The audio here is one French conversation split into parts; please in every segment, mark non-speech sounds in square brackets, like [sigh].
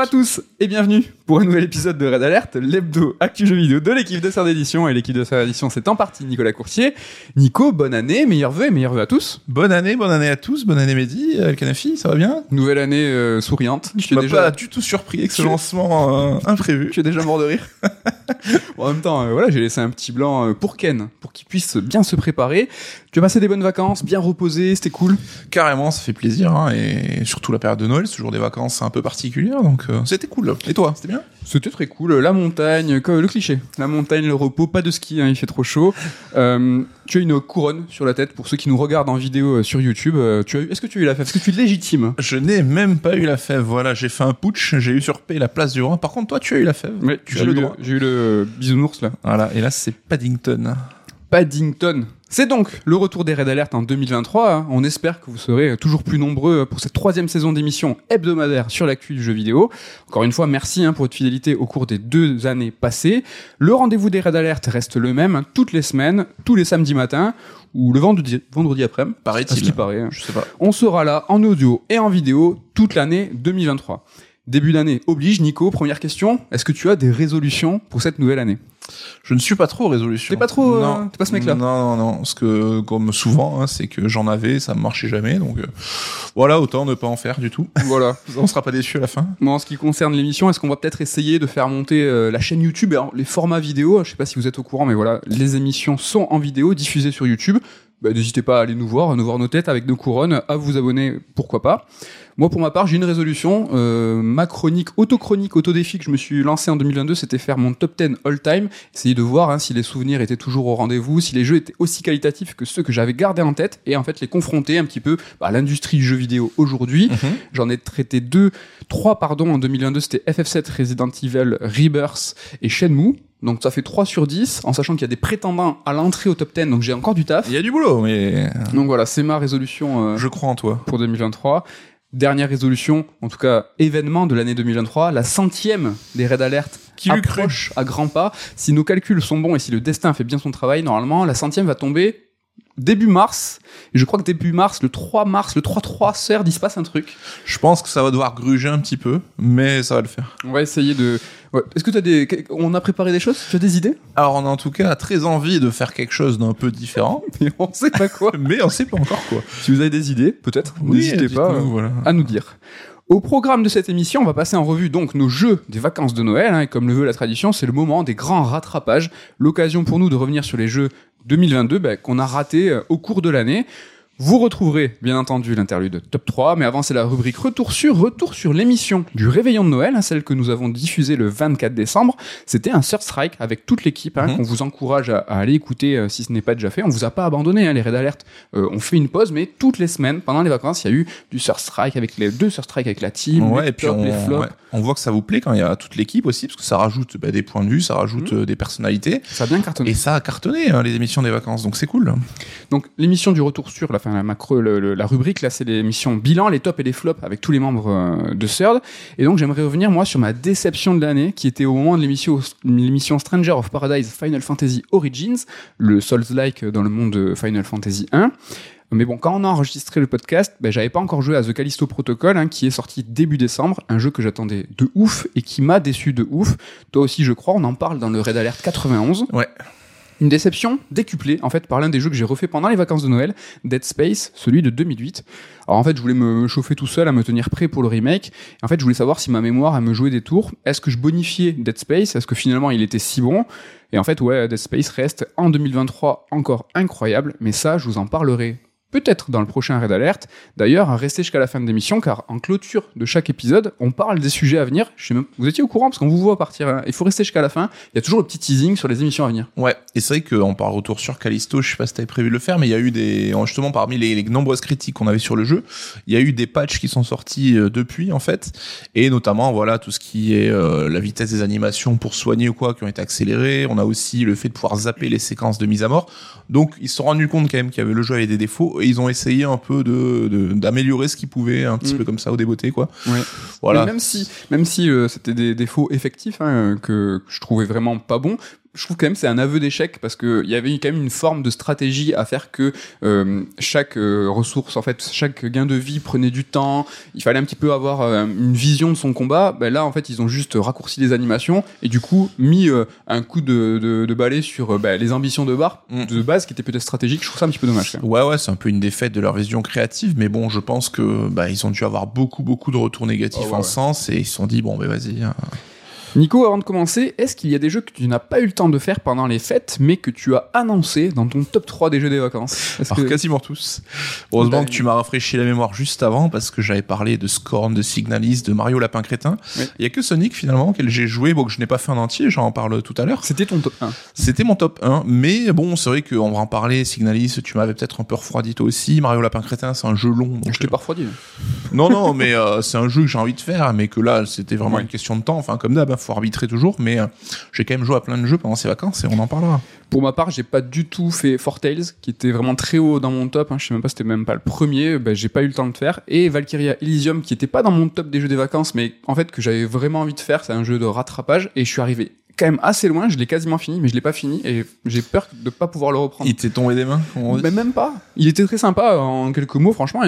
Bonjour à tous et bienvenue pour un nouvel épisode de Red Alert, l'hebdo actu jeux vidéo de l'équipe de Sœur d'édition. Et l'équipe de Sœur d'édition, c'est en partie Nicolas Courtier. Nico, bonne année, meilleurs vœux et meilleurs vœux à tous. Bonne année, bonne année à tous, bonne année Mehdi, El Kanafi, ça va bien? Nouvelle année euh, souriante. Tu m'as pas du tout surpris avec ce lancement euh, imprévu. Tu es déjà mort de rire. [laughs] Bon, en même temps, euh, voilà, j'ai laissé un petit blanc euh, pour Ken, pour qu'il puisse bien se préparer. Tu as passé des bonnes vacances, bien reposé, c'était cool? Carrément, ça fait plaisir, hein, et surtout la période de Noël, c'est toujours des vacances un peu particulières, donc euh, c'était cool. Et toi, c'était bien? C'était très cool. La montagne, le cliché. La montagne, le repos, pas de ski, hein, il fait trop chaud. [laughs] Euh, tu as une couronne sur la tête pour ceux qui nous regardent en vidéo euh, sur YouTube. Euh, tu as Est-ce que tu as eu la fève? Est-ce que tu es légitime Je n'ai même pas eu la fève, voilà, j'ai fait un putsch, j'ai usurpé la place du roi. Par contre, toi, tu as eu la fève. tu j'ai as eu le le- droit. J'ai eu le bisounours là. Voilà, et là, c'est Paddington. Paddington. C'est donc le retour des Red Alert en 2023. hein. On espère que vous serez toujours plus nombreux pour cette troisième saison d'émission hebdomadaire sur l'actu du jeu vidéo. Encore une fois, merci hein, pour votre fidélité au cours des deux années passées. Le rendez-vous des Red Alert reste le même hein, toutes les semaines, tous les samedis matins ou le vendredi, vendredi après-midi. À ce Paraît-il. qui paraît. Je sais pas. On sera là en audio et en vidéo toute l'année 2023. Début d'année oblige, Nico. Première question. Est-ce que tu as des résolutions pour cette nouvelle année? Je ne suis pas trop résolution. T'es pas trop, euh, Non. t'es pas ce mec-là Non, non, non. Parce que, comme souvent, hein, c'est que j'en avais, ça ne marchait jamais. Donc, euh, voilà, autant ne pas en faire du tout. [laughs] Voilà. On sera pas déçu à la fin. Moi, en ce qui concerne l'émission, est-ce qu'on va peut-être essayer de faire monter euh, la chaîne YouTube? Et alors, les formats vidéo Je sais pas si vous êtes au courant, mais voilà, les émissions sont en vidéo, diffusées sur YouTube. Bah, N'hésitez pas à aller nous voir, à nous voir nos têtes avec nos couronnes, à vous abonner, pourquoi pas. Moi, pour ma part, j'ai une résolution. Euh, ma chronique, autochronique, autodéfi que je me suis lancé en 2022, c'était faire mon top 10 all-time. Essayer de voir hein, si les souvenirs étaient toujours au rendez-vous, si les jeux étaient aussi qualitatifs que ceux que j'avais gardés en tête, et en fait les confronter un petit peu bah, à l'industrie du jeu vidéo aujourd'hui. J'en ai traité deux, trois pardon en 2022, c'était FF7, Resident Evil, Rebirth et Shenmue. Donc ça fait 3 sur 10, en sachant qu'il y a des prétendants à l'entrée au top 10, donc j'ai encore du taf. Il y a du boulot, mais Donc voilà, c'est ma résolution euh, je crois en toi. pour 2023. Dernière résolution, en tout cas événement de l'année 2023, la centième des Red Alert Qui approche à grands pas. Si nos calculs sont bons et si le destin fait bien son travail, normalement, la centième va tomber début mars. Et je crois que début mars, le 3 mars, le 3-3, sert, il se passe un truc. Je pense que ça va devoir gruger un petit peu, mais ça va le faire. On va essayer de. Ouais. Est-ce que tu as des. On a préparé des choses? Tu as des idées? Alors, on a en tout cas très envie de faire quelque chose d'un peu différent, [laughs] Mais on sait pas quoi. [laughs] mais on sait pas encore quoi. si vous avez des idées, peut-être, n'hésitez pas. euh, voilà. à nous dire. Au programme de cette émission, on va passer en revue donc nos jeux des vacances de Noël, hein, et comme le veut la tradition, c'est le moment des grands rattrapages, l'occasion pour nous de revenir sur les jeux 2022 bah, qu'on a ratés euh, au cours de l'année. Vous retrouverez bien entendu l'interlude top 3, mais avant c'est la rubrique retour sur retour sur l'émission du réveillon de Noël, hein, celle que nous avons diffusée le 24 décembre. C'était un Third Strike avec toute l'équipe hein, Mhm. qu'on vous encourage à, à aller écouter euh, si ce n'est pas déjà fait. On vous a pas abandonné, hein, les Red Alert. Euh, on fait une pause, mais toutes les semaines pendant les vacances, il y a eu du Third Strike avec les deux Third Strike avec la team, Ouais, les et puis on, les flops. ouais, on voit que ça vous plaît quand il y a toute l'équipe aussi, parce que ça rajoute bah, des points de vue, ça rajoute euh, des personnalités, Ça a bien cartonné. et ça a cartonné hein, les émissions des vacances, donc c'est cool. Donc l'émission du retour sur la fin la macro la rubrique là c'est l'émission bilan les tops et les flops avec tous les membres euh, de Third et donc j'aimerais revenir moi sur ma déception de l'année qui était au moment de l'émission l'émission Stranger of Paradise Final Fantasy Origins le Souls-like dans le monde de Final Fantasy 1 mais bon, quand on a enregistré le podcast, ben, j'avais pas encore joué à The Callisto Protocol, hein, qui est sorti début décembre, un jeu que j'attendais de ouf et qui m'a déçu de ouf. Toi aussi, je crois, on en parle dans le Red Alert 91. Ouais. Une déception décuplée en fait par l'un des jeux que j'ai refait pendant les vacances de Noël, Dead Space, celui de 2008. Alors en fait, je voulais me chauffer tout seul à me tenir prêt pour le remake. En fait, je voulais savoir si ma mémoire à me jouer des tours, est-ce que je bonifiais Dead Space, est-ce que finalement il était si bon? Et en fait, ouais, Dead Space reste en 2023 encore incroyable, mais ça, je vous en parlerai peut-être dans le prochain Red Alert. D'ailleurs, restez jusqu'à la fin de l'émission, car en clôture de chaque épisode, on parle des sujets à venir. Je sais même, vous étiez au courant, parce qu'on vous voit partir. hein. Il faut rester jusqu'à la fin. Il y a toujours le petit teasing sur les émissions à venir. Ouais, et c'est vrai qu'on parle retour sur Callisto, je sais pas si t'avais prévu de le faire, mais il y a eu des, justement parmi les, nombreuses critiques qu'on avait sur le jeu, il y a eu des patchs qui sont sortis euh, depuis en fait, et notamment voilà tout ce qui est euh, la vitesse des animations pour soigner ou quoi qui ont été accélérées. On a aussi le fait de pouvoir zapper les séquences de mise à mort. Donc ils se sont rendus compte quand même qu'il y avait le jeu avait des défauts ils ont essayé un peu de d'améliorer ce qu'ils pouvaient, un petit Mm. peu comme ça au débeauté quoi. Ouais. Voilà. Mais même si, même si euh, c'était des défauts effectifs hein, que, que je trouvais vraiment pas bons, je trouve quand même c'est un aveu d'échec parce que il y avait quand même une forme de stratégie à faire que euh, chaque euh, ressource en fait chaque gain de vie prenait du temps il fallait un petit peu avoir euh, une vision de son combat ben là en fait ils ont juste raccourci les animations et du coup mis un coup de, de, de balai sur ben, les ambitions de bar Mm. de base qui étaient peut-être stratégiques je trouve ça un petit peu dommage quand même. Ouais, ouais, c'est un peu une défaite de leur vision créative, mais bon, je pense que bah, ils ont dû avoir beaucoup, beaucoup de retours négatifs Oh, ouais, en ouais. sens et ils se sont dit bon, ben vas-y. Nico, avant de commencer, est-ce qu'il y a des jeux que tu n'as pas eu le temps de faire pendant les fêtes, mais que tu as annoncé dans ton top 3 des jeux des vacances Alors que- quasiment tous. Heureusement que tu m'as rafraîchi la mémoire juste avant parce que j'avais parlé de Scorn, de Signalis, de Mario Lapin Crétin. Il Oui. y a que Sonic finalement auquel j'ai joué, bon que je n'ai pas fait en entier, j'en parle tout à l'heure. C'était ton top 1. C'était mon top 1, mais bon, c'est vrai qu'on va en parler. Signalis, tu m'avais peut-être un peu refroidi toi aussi. Mario Lapin Crétin, c'est un jeu long. donc, Je t'ai euh, pas refroidi. Non, non, mais euh, c'est un jeu que j'ai envie de faire, mais que là, c'était vraiment une question de temps. Enfin, comme d'hab, hein, faut arbitrer toujours, mais euh, j'ai quand même joué à plein de jeux pendant ces vacances et on en parlera. Pour ma part, j'ai pas du tout fait Four Tales, qui était vraiment très haut dans mon top. Hein. Je sais même pas, c'était même pas le premier. Ben, j'ai pas eu le temps de faire. Et Valkyria Elysium, qui était pas dans mon top des jeux des vacances, mais en fait que j'avais vraiment envie de faire. C'est un jeu de rattrapage. Et je suis arrivé quand même assez loin. Je l'ai quasiment fini, mais je l'ai pas fini. Et j'ai peur de pas pouvoir le reprendre. Il t'est tombé des mains Mais même pas. Il était très sympa en quelques mots, franchement.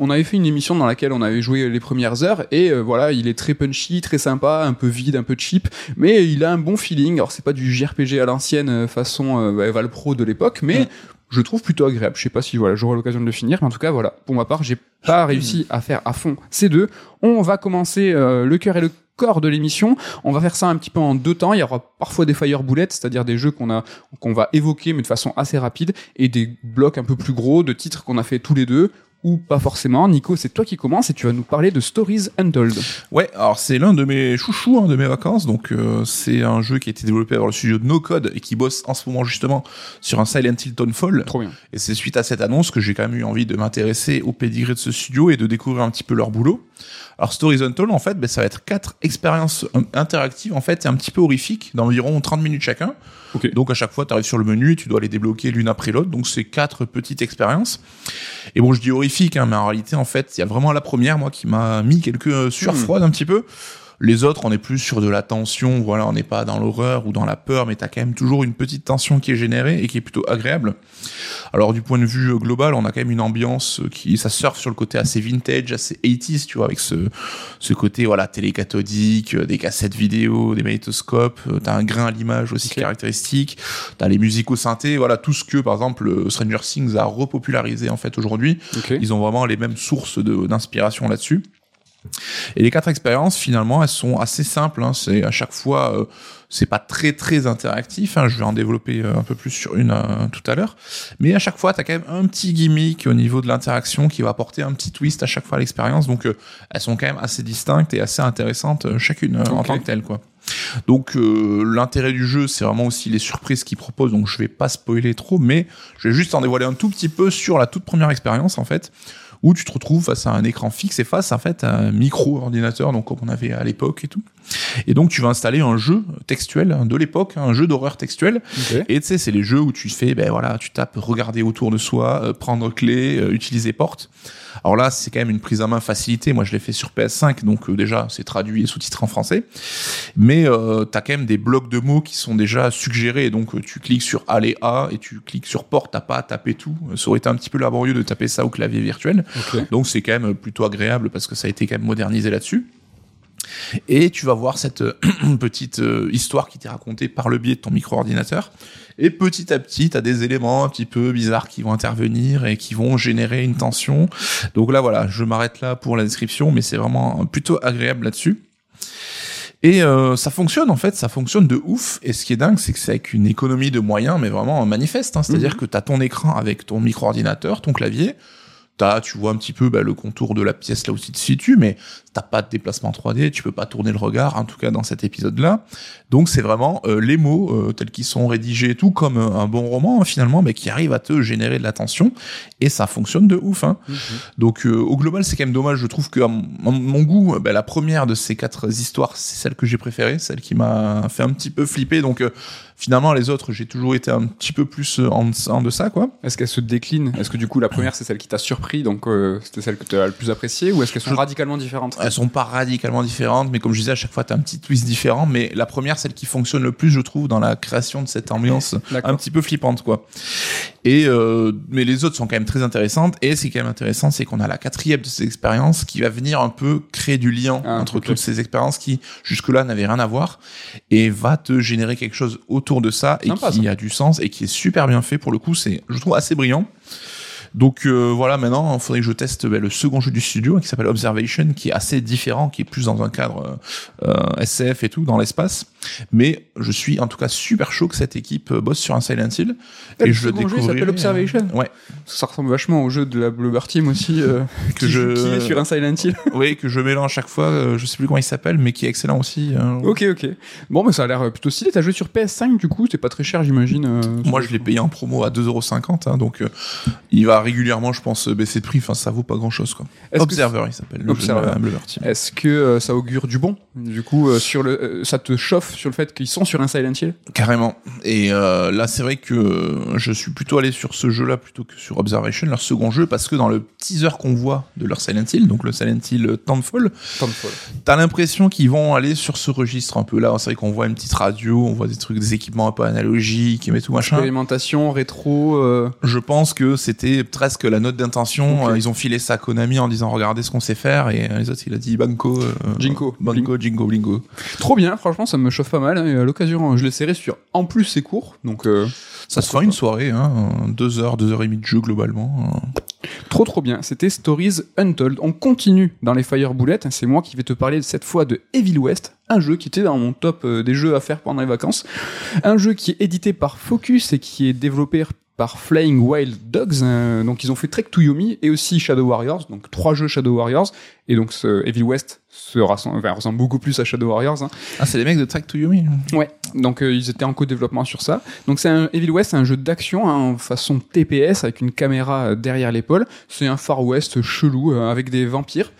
On avait fait une émission dans laquelle on avait joué les premières heures et euh, voilà, il est très punchy, très sympa, un peu vide, un peu cheap, mais il a un bon feeling. Alors c'est pas du JRPG à l'ancienne euh, façon euh, bah, Valpro de l'époque, mais Mm. je trouve plutôt agréable. Je sais pas si voilà, j'aurai l'occasion de le finir, mais en tout cas voilà, pour ma part, j'ai pas réussi à faire à fond ces deux. On va commencer euh, le cœur et le corps de l'émission. On va faire ça un petit peu en deux temps. Il y aura parfois des fire bullets, c'est-à-dire des jeux qu'on a qu'on va évoquer mais de façon assez rapide et des blocs un peu plus gros de titres qu'on a fait tous les deux ou pas forcément. Nico, c'est toi qui commence et tu vas nous parler de Stories Untold. Ouais, alors c'est l'un de mes chouchous hein, de mes vacances. Donc euh, c'est un jeu qui a été développé par le studio de No Code et qui bosse en ce moment justement sur un Silent Hill Townfall. Trop bien. Et c'est suite à cette annonce que j'ai quand même eu envie de m'intéresser au pédigré de ce studio et de découvrir un petit peu leur boulot. Alors Stories Untold, en fait, ben, ça va être quatre expériences euh, interactives, en fait, et un petit peu horrifiques, d'environ 30 minutes chacun. Donc à chaque fois, tu arrives sur le menu et tu dois les débloquer l'une après l'autre. Donc c'est quatre petites expériences. Et bon, je dis horrifique, hein, mais en réalité, en fait, il y a vraiment la première, moi, qui m'a mis quelques sueurs Hmm. froides un petit peu. Les autres, on est plus sur de la tension, voilà, on n'est pas dans l'horreur ou dans la peur, mais t'as quand même toujours une petite tension qui est générée et qui est plutôt agréable. Alors du point de vue euh, global, on a quand même une ambiance euh, qui, ça surfe sur le côté assez vintage, assez 80s, tu vois, avec ce, ce côté, voilà, télécathodique, euh, des cassettes vidéo, des magnétoscopes, euh, t'as un grain à l'image aussi caractéristique, t'as les musiques au synthé, voilà, tout ce que, par exemple, Stranger Things a repopularisé, en fait, aujourd'hui. Ils ont vraiment les mêmes sources d'inspiration là-dessus. Et les quatre expériences, finalement, elles sont assez simples. Hein. C'est à chaque fois, euh, c'est pas très très interactif. Hein. Je vais en développer euh, un peu plus sur une euh, tout à l'heure. Mais à chaque fois, t'as quand même un petit gimmick au niveau de l'interaction qui va apporter un petit twist à chaque fois à l'expérience. Donc, euh, elles sont quand même assez distinctes et assez intéressantes chacune en tant que telle, quoi. Donc euh, l'intérêt du jeu, c'est vraiment aussi les surprises qu'il propose. Donc je vais pas spoiler trop, mais je vais juste en dévoiler un tout petit peu sur la toute première expérience en fait, où tu te retrouves face à un écran fixe et face en fait à un micro ordinateur, donc comme on avait à l'époque et tout. Et donc tu vas installer un jeu textuel hein, de l'époque, un jeu d'horreur textuel. Et tu sais, c'est les jeux où tu fais, ben voilà, tu tapes regarder autour de soi, euh, prendre clé, euh, utiliser porte. Alors là, c'est quand même une prise en main facilitée. Moi, je l'ai fait sur PS5, donc euh, déjà, c'est traduit et sous-titré en français. Mais euh, t'as quand même des blocs de mots qui sont déjà suggérés. Donc, euh, tu cliques sur aller A et tu cliques sur porte. T'as pas à taper tout. Ça aurait été un petit peu laborieux de taper ça au clavier virtuel. Donc c'est quand même plutôt agréable parce que ça a été quand même modernisé là-dessus. Et tu vas voir cette euh, [clears throat] petite euh, histoire qui t'est racontée par le biais de ton micro-ordinateur. Et petit à petit, tu as des éléments un petit peu bizarres qui vont intervenir et qui vont générer une tension. Donc là, voilà, je m'arrête là pour la description, mais c'est vraiment plutôt agréable là-dessus. Et euh, ça fonctionne en fait, ça fonctionne de ouf. Et ce qui est dingue, c'est que c'est avec une économie de moyens, mais vraiment manifeste. Hein. C'est-à-dire Mhm. que tu as ton écran avec ton micro-ordinateur, ton clavier. T'as, tu vois un petit peu bah, le contour de la pièce là où tu te situes, mais t'as pas de déplacement 3D, tu peux pas tourner le regard, en tout cas dans cet épisode-là. Donc c'est vraiment euh, les mots euh, tels qu'ils sont rédigés et tout, comme euh, un bon roman hein, finalement, mais qui arrive à te générer de l'attention, et ça fonctionne de ouf. Hein. Mhm. Donc euh, au global, c'est quand même dommage. Je trouve que à mon, goût, bah, la première de ces quatre histoires, c'est celle que j'ai préférée, celle qui m'a fait un petit peu flipper. Donc euh, Finalement, les autres, j'ai toujours été un petit peu plus euh, en, en deçà, quoi. Est-ce qu'elles se déclinent? Est-ce que du coup la première c'est celle qui t'a surpris, donc euh, c'était celle que tu as le plus appréciée, ou est-ce qu'elles sont Je- radicalement différentes? Elles sont pas radicalement différentes, mais comme je disais, à chaque fois, t'as un petit twist différent. Mais la première, celle qui fonctionne le plus, je trouve, dans la création de cette ambiance un petit peu flippante, quoi. Et euh, mais les autres sont quand même très intéressantes. Et ce qui est quand même intéressant, c'est qu'on a la quatrième de ces expériences qui va venir un peu créer du lien Ah, entre toutes ces expériences qui jusque-là n'avaient rien à voir et va te générer quelque chose autour de ça et qui a du sens et qui est super bien fait pour le coup. C'est, je trouve, assez brillant. Donc euh, voilà, maintenant, il faudrait que je teste ben, le second jeu du studio hein, qui s'appelle Observation, qui est assez différent, qui est plus dans un cadre euh, euh, SF et tout, dans l'espace. Mais je suis en tout cas super chaud que cette équipe bosse sur un Silent Hill. Le et je le découvrirai. s'appelle Observation Ouais, Ça ressemble vachement au jeu de la Bloober Team aussi, euh, [laughs] Que qui, je- qui est sur un Silent Hill. [laughs] oui, que je mélange chaque fois. euh, je sais plus comment il s'appelle, mais qui est excellent aussi. euh. ok, ok. Bon, mais ça a l'air plutôt stylé. T'as joué sur PS5 du coup, c'est pas très cher, j'imagine. euh, Moi, je l'ai payé en promo à 2,50€, hein, donc euh, il va régulièrement, je pense, baisser de prix. Enfin, ça vaut pas grand-chose, quoi. Est-ce que- Observer, il s'appelle. le jeu de. Est-ce que euh, ça augure du bon? Du coup, euh, sur le, euh, ça te chauffe sur le fait qu'ils sont sur un Silent Hill? Carrément. Et euh, là, c'est vrai que euh, je suis plutôt allé sur ce jeu-là plutôt que sur Observation, leur second jeu, parce que dans le teaser qu'on voit de leur Silent Hill, donc le Silent Hill euh, Townfall, Townfall. t'as l'impression qu'ils vont aller sur ce registre un peu là. C'est vrai qu'on voit une petite radio, on voit des trucs, des équipements un peu analogiques et tout machin. Expérimentation, rétro. euh, Je pense que c'était presque la note d'intention. Euh, Ils ont filé ça à Konami en disant regardez ce qu'on sait faire et euh, les autres il a dit Banco, euh, Jinko. Banco, Jingo, Blingo. Trop bien, franchement, ça me chauffe pas mal. hein, Et à l'occasion, je l'essaierai sur. En plus, c'est court, donc Ça se en une soirée, hein, deux heures, deux heures et demie de jeu globalement. trop trop bien. C'était Stories Untold. On continue dans les Fire Bullets. hein, C'est moi qui vais te parler cette fois de Evil West, un jeu qui était dans mon top des jeux à faire pendant les vacances. Un jeu qui est édité par Focus et qui est développé par Flying Wild Dogs. hein. donc ils ont fait Trek to Yomi et aussi Shadow Warriors, donc trois jeux Shadow Warriors. Et donc ce Evil West se rassemble, enfin, ressemble beaucoup plus à Shadow Warriors. hein. Ah, c'est les mecs de Track to Yumi. Ouais, donc euh, ils étaient en co-développement sur ça. Donc c'est un Evil West, c'est un jeu d'action hein, en façon TPS avec une caméra euh, derrière l'épaule. C'est un Far West chelou euh, avec des vampires.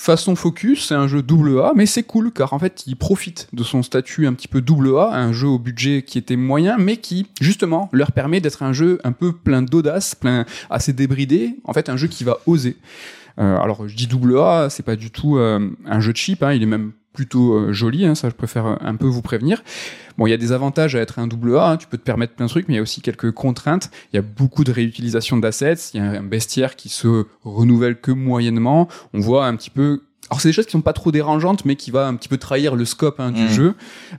Façon focus, c'est un jeu double A, mais c'est cool car en fait il profite de son statut un petit peu double A, un jeu au budget qui était moyen, mais qui justement leur permet d'être un jeu un peu plein d'audace, plein assez débridé. En fait, un jeu qui va oser. Euh, alors je dis double A, c'est pas du tout euh, un jeu cheap, hein, il est même plutôt euh, joli, hein, ça je préfère euh, un peu vous prévenir. Bon, il y a des avantages à être un double A, hein, tu peux te permettre plein de trucs, mais il y a aussi quelques contraintes. Il y a beaucoup de réutilisation d'assets, il y a un bestiaire qui se renouvelle que moyennement. On voit un petit peu alors c'est des choses qui sont pas trop dérangeantes, mais qui va un petit peu trahir le scope hein, du Mhm. jeu.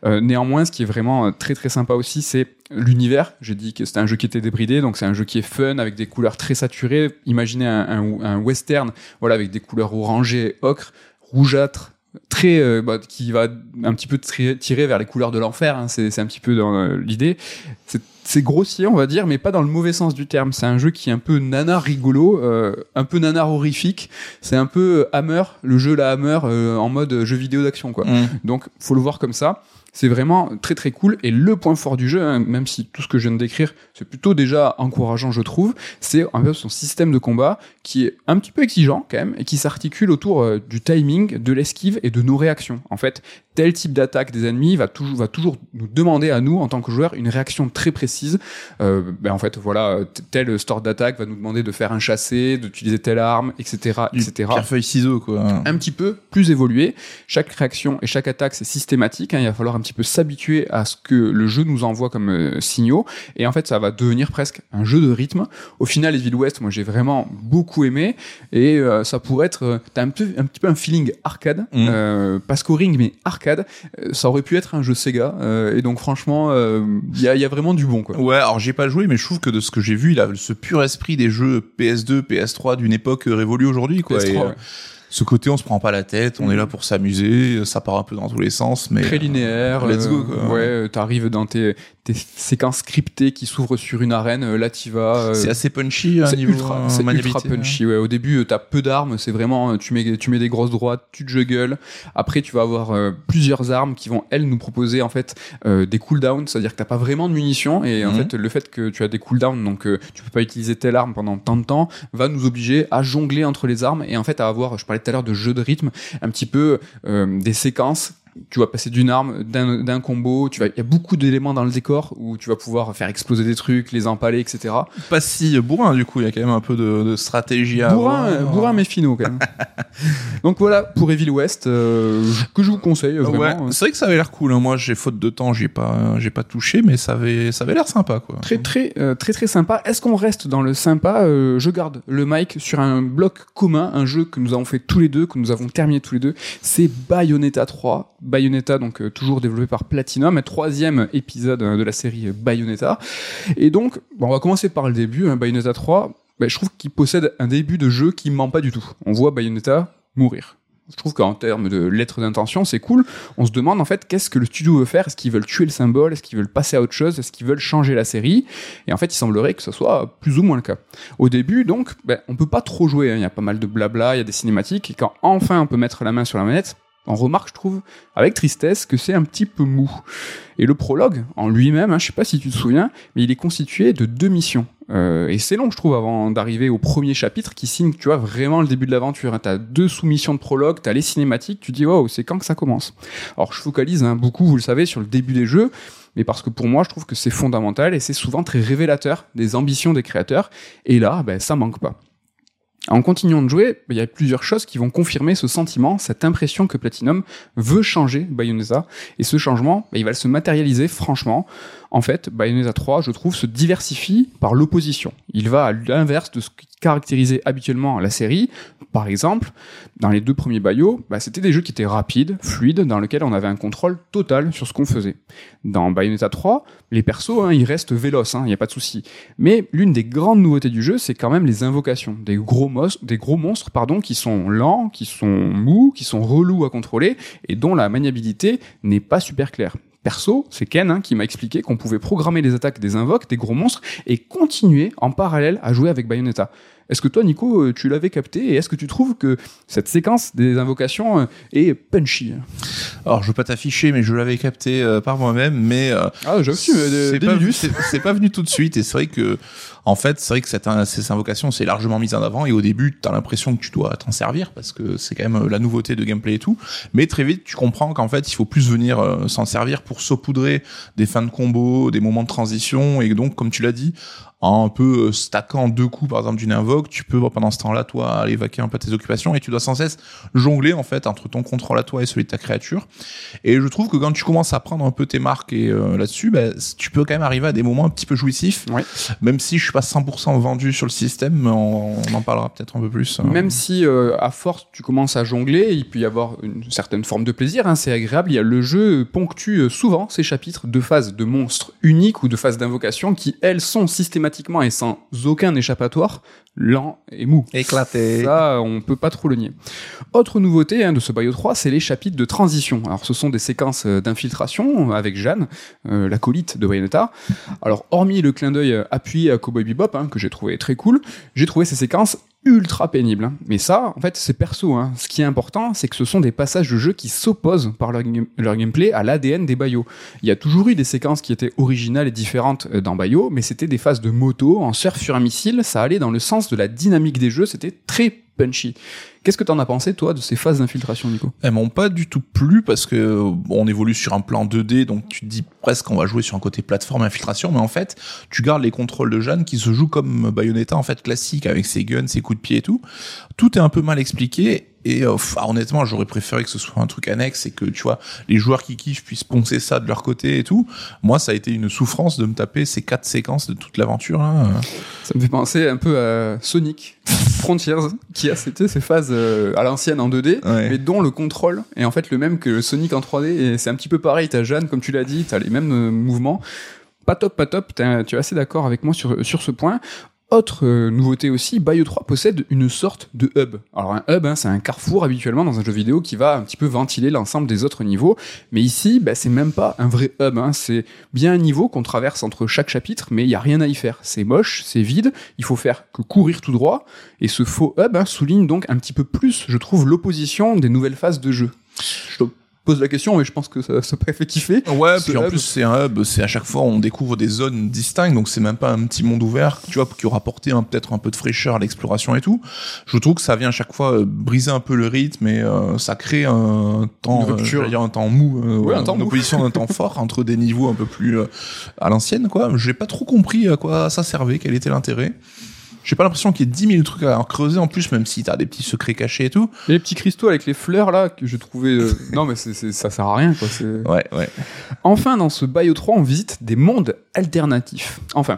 Euh, néanmoins, ce qui est vraiment très très sympa aussi, c'est l'univers. J'ai dit que c'était un jeu qui était débridé, donc c'est un jeu qui est fun avec des couleurs très saturées. Imaginez un, un- un western, voilà, avec des couleurs orangées, ocre, rougeâtre, très euh, bah, qui va un petit peu tirer vers les couleurs de l'enfer. hein. C'est c'est un petit peu dans euh, l'idée. C'est- C'est grossier, on va dire, mais pas dans le mauvais sens du terme. C'est un jeu qui est un peu nanar rigolo, euh, un peu nanar horrifique. C'est un peu Hammer, le jeu la Hammer euh, en mode jeu vidéo d'action, quoi. Mm. Donc, faut le voir comme ça. C'est vraiment très très cool. Et le point fort du jeu, hein, même si tout ce que je viens de décrire, c'est plutôt déjà encourageant, je trouve, c'est un peu son système de combat qui est un petit peu exigeant quand même et qui s'articule autour euh, du timing, de l'esquive et de nos réactions. En fait, tel type d'attaque des ennemis va toujours, va toujours nous demander à nous, en tant que joueurs, une réaction très précise. Euh, ben en fait, voilà, tel store d'attaque va nous demander de faire un chassé, d'utiliser telle arme, etc., etc Pierre feuille ciseaux quoi. un petit peu plus évolué. Chaque réaction et chaque attaque, c'est systématique. hein. Il va falloir un petit peu s'habituer à ce que le jeu nous envoie comme euh, signaux. Et en fait, ça va devenir presque un jeu de rythme. Au final, Evil West, moi, j'ai vraiment beaucoup aimé. Et euh, ça pourrait être... euh, T'as un, peu, un petit peu un feeling arcade. Mm. Euh, pas scoring, mais arcade. Ça aurait pu être un jeu Sega. Et donc, franchement, il y, a, y a vraiment du bon, quoi. Ouais, alors j'ai pas joué, mais je trouve que de ce que j'ai vu, il a ce pur esprit des jeux PS2, PS3 d'une époque révolue aujourd'hui, quoi. PS3, Et, ouais. Ce côté, on se prend pas la tête, on est là pour s'amuser, ça part un peu dans tous les sens, mais très linéaire. let's euh, go, quoi. Ouais, euh, t'arrives dans tes, tes séquences scriptées qui s'ouvrent sur une arène. euh, Là, t'y vas. euh, c'est assez punchy à c'est niveau ultra, c'est maniabilité, ultra punchy. Ouais. Au début, t'as peu d'armes. C'est vraiment, tu mets, tu mets des grosses droites, tu te juggles. Après, tu vas avoir euh, plusieurs armes qui vont elles nous proposer en fait des cooldowns, c'est-à-dire que t'as pas vraiment de munitions et en Mhm. fait le fait que tu as des cooldowns, donc tu peux pas utiliser telle arme pendant tant de temps, va nous obliger à jongler entre les armes et en fait à avoir, je parlais tout à l'heure de jeu de rythme, un petit peu euh, des séquences tu vas passer d'une arme, d'un combo. Tu vas, il y a beaucoup d'éléments dans le décor où tu vas pouvoir faire exploser des trucs, les empaler, etc. Pas si bourrin du coup, il y a quand même un peu de, de stratégie à Bourrin, avoir. euh, bourrin mais finaux quand même. [laughs] Donc voilà pour Evil West euh, que je vous conseille Ouais, vraiment. c'est vrai que ça avait l'air cool. hein. Moi, j'ai faute de temps, j'ai pas, j'ai pas touché, mais ça avait, ça avait l'air sympa, quoi. Très très euh, très très sympa. Est-ce qu'on reste dans le sympa Euh, Je garde le mic sur un bloc commun, un jeu que nous avons fait tous les deux, que nous avons terminé tous les deux. C'est Bayonetta 3. Bayonetta donc euh, toujours développé par Platinum, troisième épisode euh, de la série euh, Bayonetta. Et donc on va commencer par le début. Hein, Bayonetta 3. Ben, je trouve qu'il possède un début de jeu qui ment pas du tout. On voit Bayonetta mourir. Je trouve qu'en termes de lettres d'intention, c'est cool. On se demande en fait qu'est-ce que le studio veut faire? Est-ce qu'ils veulent tuer le symbole? Est-ce qu'ils veulent passer à autre chose? Est-ce qu'ils veulent changer la série? Et en fait, il semblerait que ce soit plus ou moins le cas. Au début, donc, ben, on peut pas trop jouer. hein. Il y a pas mal de blabla, il y a des cinématiques. Et quand enfin on peut mettre la main sur la manette, on remarque, je trouve, avec tristesse, que c'est un petit peu mou. Et le prologue, en lui-même, hein, je sais pas si tu te souviens, mais il est constitué de deux missions. Euh, et c'est long, je trouve, avant d'arriver au premier chapitre qui signe, tu vois, vraiment le début de l'aventure. Hein. T'as deux sous-missions de prologue, t'as les cinématiques, tu dis, wow, c'est quand que ça commence? Alors, je focalise hein, beaucoup, vous le savez, sur le début des jeux, mais parce que pour moi, je trouve que c'est fondamental et c'est souvent très révélateur des ambitions des créateurs. Et là, ben, ça manque pas. En continuant de jouer, il y a plusieurs choses qui vont confirmer ce sentiment, cette impression que Platinum veut changer Bayonetta. Et ce changement, bah, il va se matérialiser franchement. En fait, Bayonetta 3, je trouve, se diversifie par l'opposition. Il va à l'inverse de ce qui caractérisait habituellement la série. Par exemple, dans les deux premiers Bayo, bah, c'était des jeux qui étaient rapides, fluides, dans lesquels on avait un contrôle total sur ce qu'on faisait. Dans Bayonetta 3, les persos, hein, ils restent véloces, il n'y a pas de souci. Mais l'une des grandes nouveautés du jeu, c'est quand même les invocations. Des gros, des gros monstres pardon, qui sont lents, qui sont mous, qui sont relous à contrôler, et dont la maniabilité n'est pas super claire. Perso, c'est Ken hein, qui m'a expliqué qu'on pouvait programmer les attaques des invoques, des gros monstres, et continuer en parallèle à jouer avec Bayonetta. Est-ce que toi, Nico, euh, tu l'avais capté et est-ce que tu trouves que cette séquence des invocations euh, est punchy? Alors, je veux pas t'afficher, mais je l'avais capté euh, par moi-même, mais euh, Ah, euh, c'est pas, venu tout de suite. Et c'est vrai que, en fait, c'est vrai que cette, ces invocations, c'est largement mis en avant. Et au début, t'as l'impression que tu dois t'en servir parce que c'est quand même la nouveauté de gameplay et tout. Mais très vite, tu comprends qu'en fait, il faut plus venir euh, s'en servir pour saupoudrer des fins de combo, des moments de transition. Et donc, comme tu l'as dit, en un peu euh, stackant deux coups, par exemple, d'une invoque, tu peux pendant ce temps-là, toi, aller vaquer un peu tes occupations et tu dois sans cesse jongler, en fait, entre ton contrôle à toi et celui de ta créature. Et je trouve que quand tu commences à prendre un peu tes marques et euh, là-dessus, bah, tu peux quand même arriver à des moments un petit peu jouissifs. Ouais. Même si je suis pas 100% vendu sur le système, on, on en parlera peut-être un peu plus. hein. Même si euh, à force tu commences à jongler, il peut y avoir une certaine forme de plaisir, hein, c'est agréable. Il y a le jeu ponctue euh, souvent ces chapitres de phases de monstres uniques ou de phases d'invocation qui elles sont systématiquement et sans aucun échappatoire lents et mous. Éclaté. Ça, on peut pas trop le nier. Autre nouveauté hein, de ce Bayo 3, c'est les chapitres de transition. Alors, ce sont des séquences euh, d'infiltration avec Jeanne, euh, l'acolyte de Bayonetta. Alors, hormis le clin d'œil euh, appuyé à Cowboy Bebop, hein, que j'ai trouvé très cool, j'ai trouvé ces séquences ultra pénibles. hein. Mais ça, en fait, c'est perso. Hein. Ce qui est important, c'est que ce sont des passages de jeu qui s'opposent par leur gameplay à l'ADN des Bayo. Il y a toujours eu des séquences qui étaient originales et différentes euh, dans Bayo, mais c'était des phases de moto, en surf sur un missile, ça allait dans le sens de la dynamique des jeux, c'était très punchy. Qu'est-ce que t'en as pensé, toi, de ces phases d'infiltration, Nico? Elles m'ont pas du tout plu parce que euh, on évolue sur un plan 2D, donc tu te dis presque qu'on va jouer sur un côté plateforme infiltration, mais en fait, tu gardes les contrôles de Jeanne qui se jouent comme Bayonetta en fait classique avec ses guns, ses coups de pied et tout. Tout est un peu mal expliqué et euh, pff, honnêtement, j'aurais préféré que ce soit un truc annexe et que tu vois les joueurs qui kiffent puissent poncer ça de leur côté et tout. Moi, ça a été une souffrance de me taper ces quatre séquences de toute l'aventure. Là. Ça me fait penser un peu à Sonic Frontiers, qui a c'était ces phases euh, à l'ancienne en 2D, Ouais. mais dont le contrôle est en fait le même que Sonic en 3D, et c'est un petit peu pareil, t'as Jeanne, comme tu l'as dit, t'as les mêmes euh, mouvements. Pas top, pas top, tu es assez d'accord avec moi sur, sur ce point. Autre euh, nouveauté aussi, Bayo 3 possède une sorte de hub. Alors un hub, hein, c'est un carrefour habituellement dans un jeu vidéo qui va un petit peu ventiler l'ensemble des autres niveaux. Mais ici, bah, c'est même pas un vrai hub. hein. C'est bien un niveau qu'on traverse entre chaque chapitre, mais il y a rien à y faire. C'est moche, c'est vide. Il faut faire que courir tout droit. Et ce faux hub hein, souligne donc un petit peu plus, je trouve, l'opposition des nouvelles phases de jeu. Pose la question, mais je pense que ça, ça pourrait fait kiffer. Ouais, puis en hub. plus c'est un hub, c'est à chaque fois on découvre des zones distinctes, donc c'est même pas un petit monde ouvert, tu vois, qui aura apporté un- peut-être un peu de fraîcheur à l'exploration et tout. Je trouve que ça vient à chaque fois euh, briser un peu le rythme et euh, ça crée un temps, Une euh, dire un temps mou, Ouais, un temps mou. opposition d'un temps fort entre des niveaux un peu plus à l'ancienne, quoi. J'ai pas trop compris à quoi ça servait, quel était l'intérêt. J'ai pas l'impression qu'il y ait 10 000 trucs à creuser en plus, même si t'as des petits secrets cachés et tout. Et les petits cristaux avec les fleurs là que je trouvais. euh, [laughs] non, mais c'est, c'est- ça sert à rien quoi. c'est- Ouais, ouais. Enfin, dans ce Bio 3, on visite des mondes alternatifs. Enfin,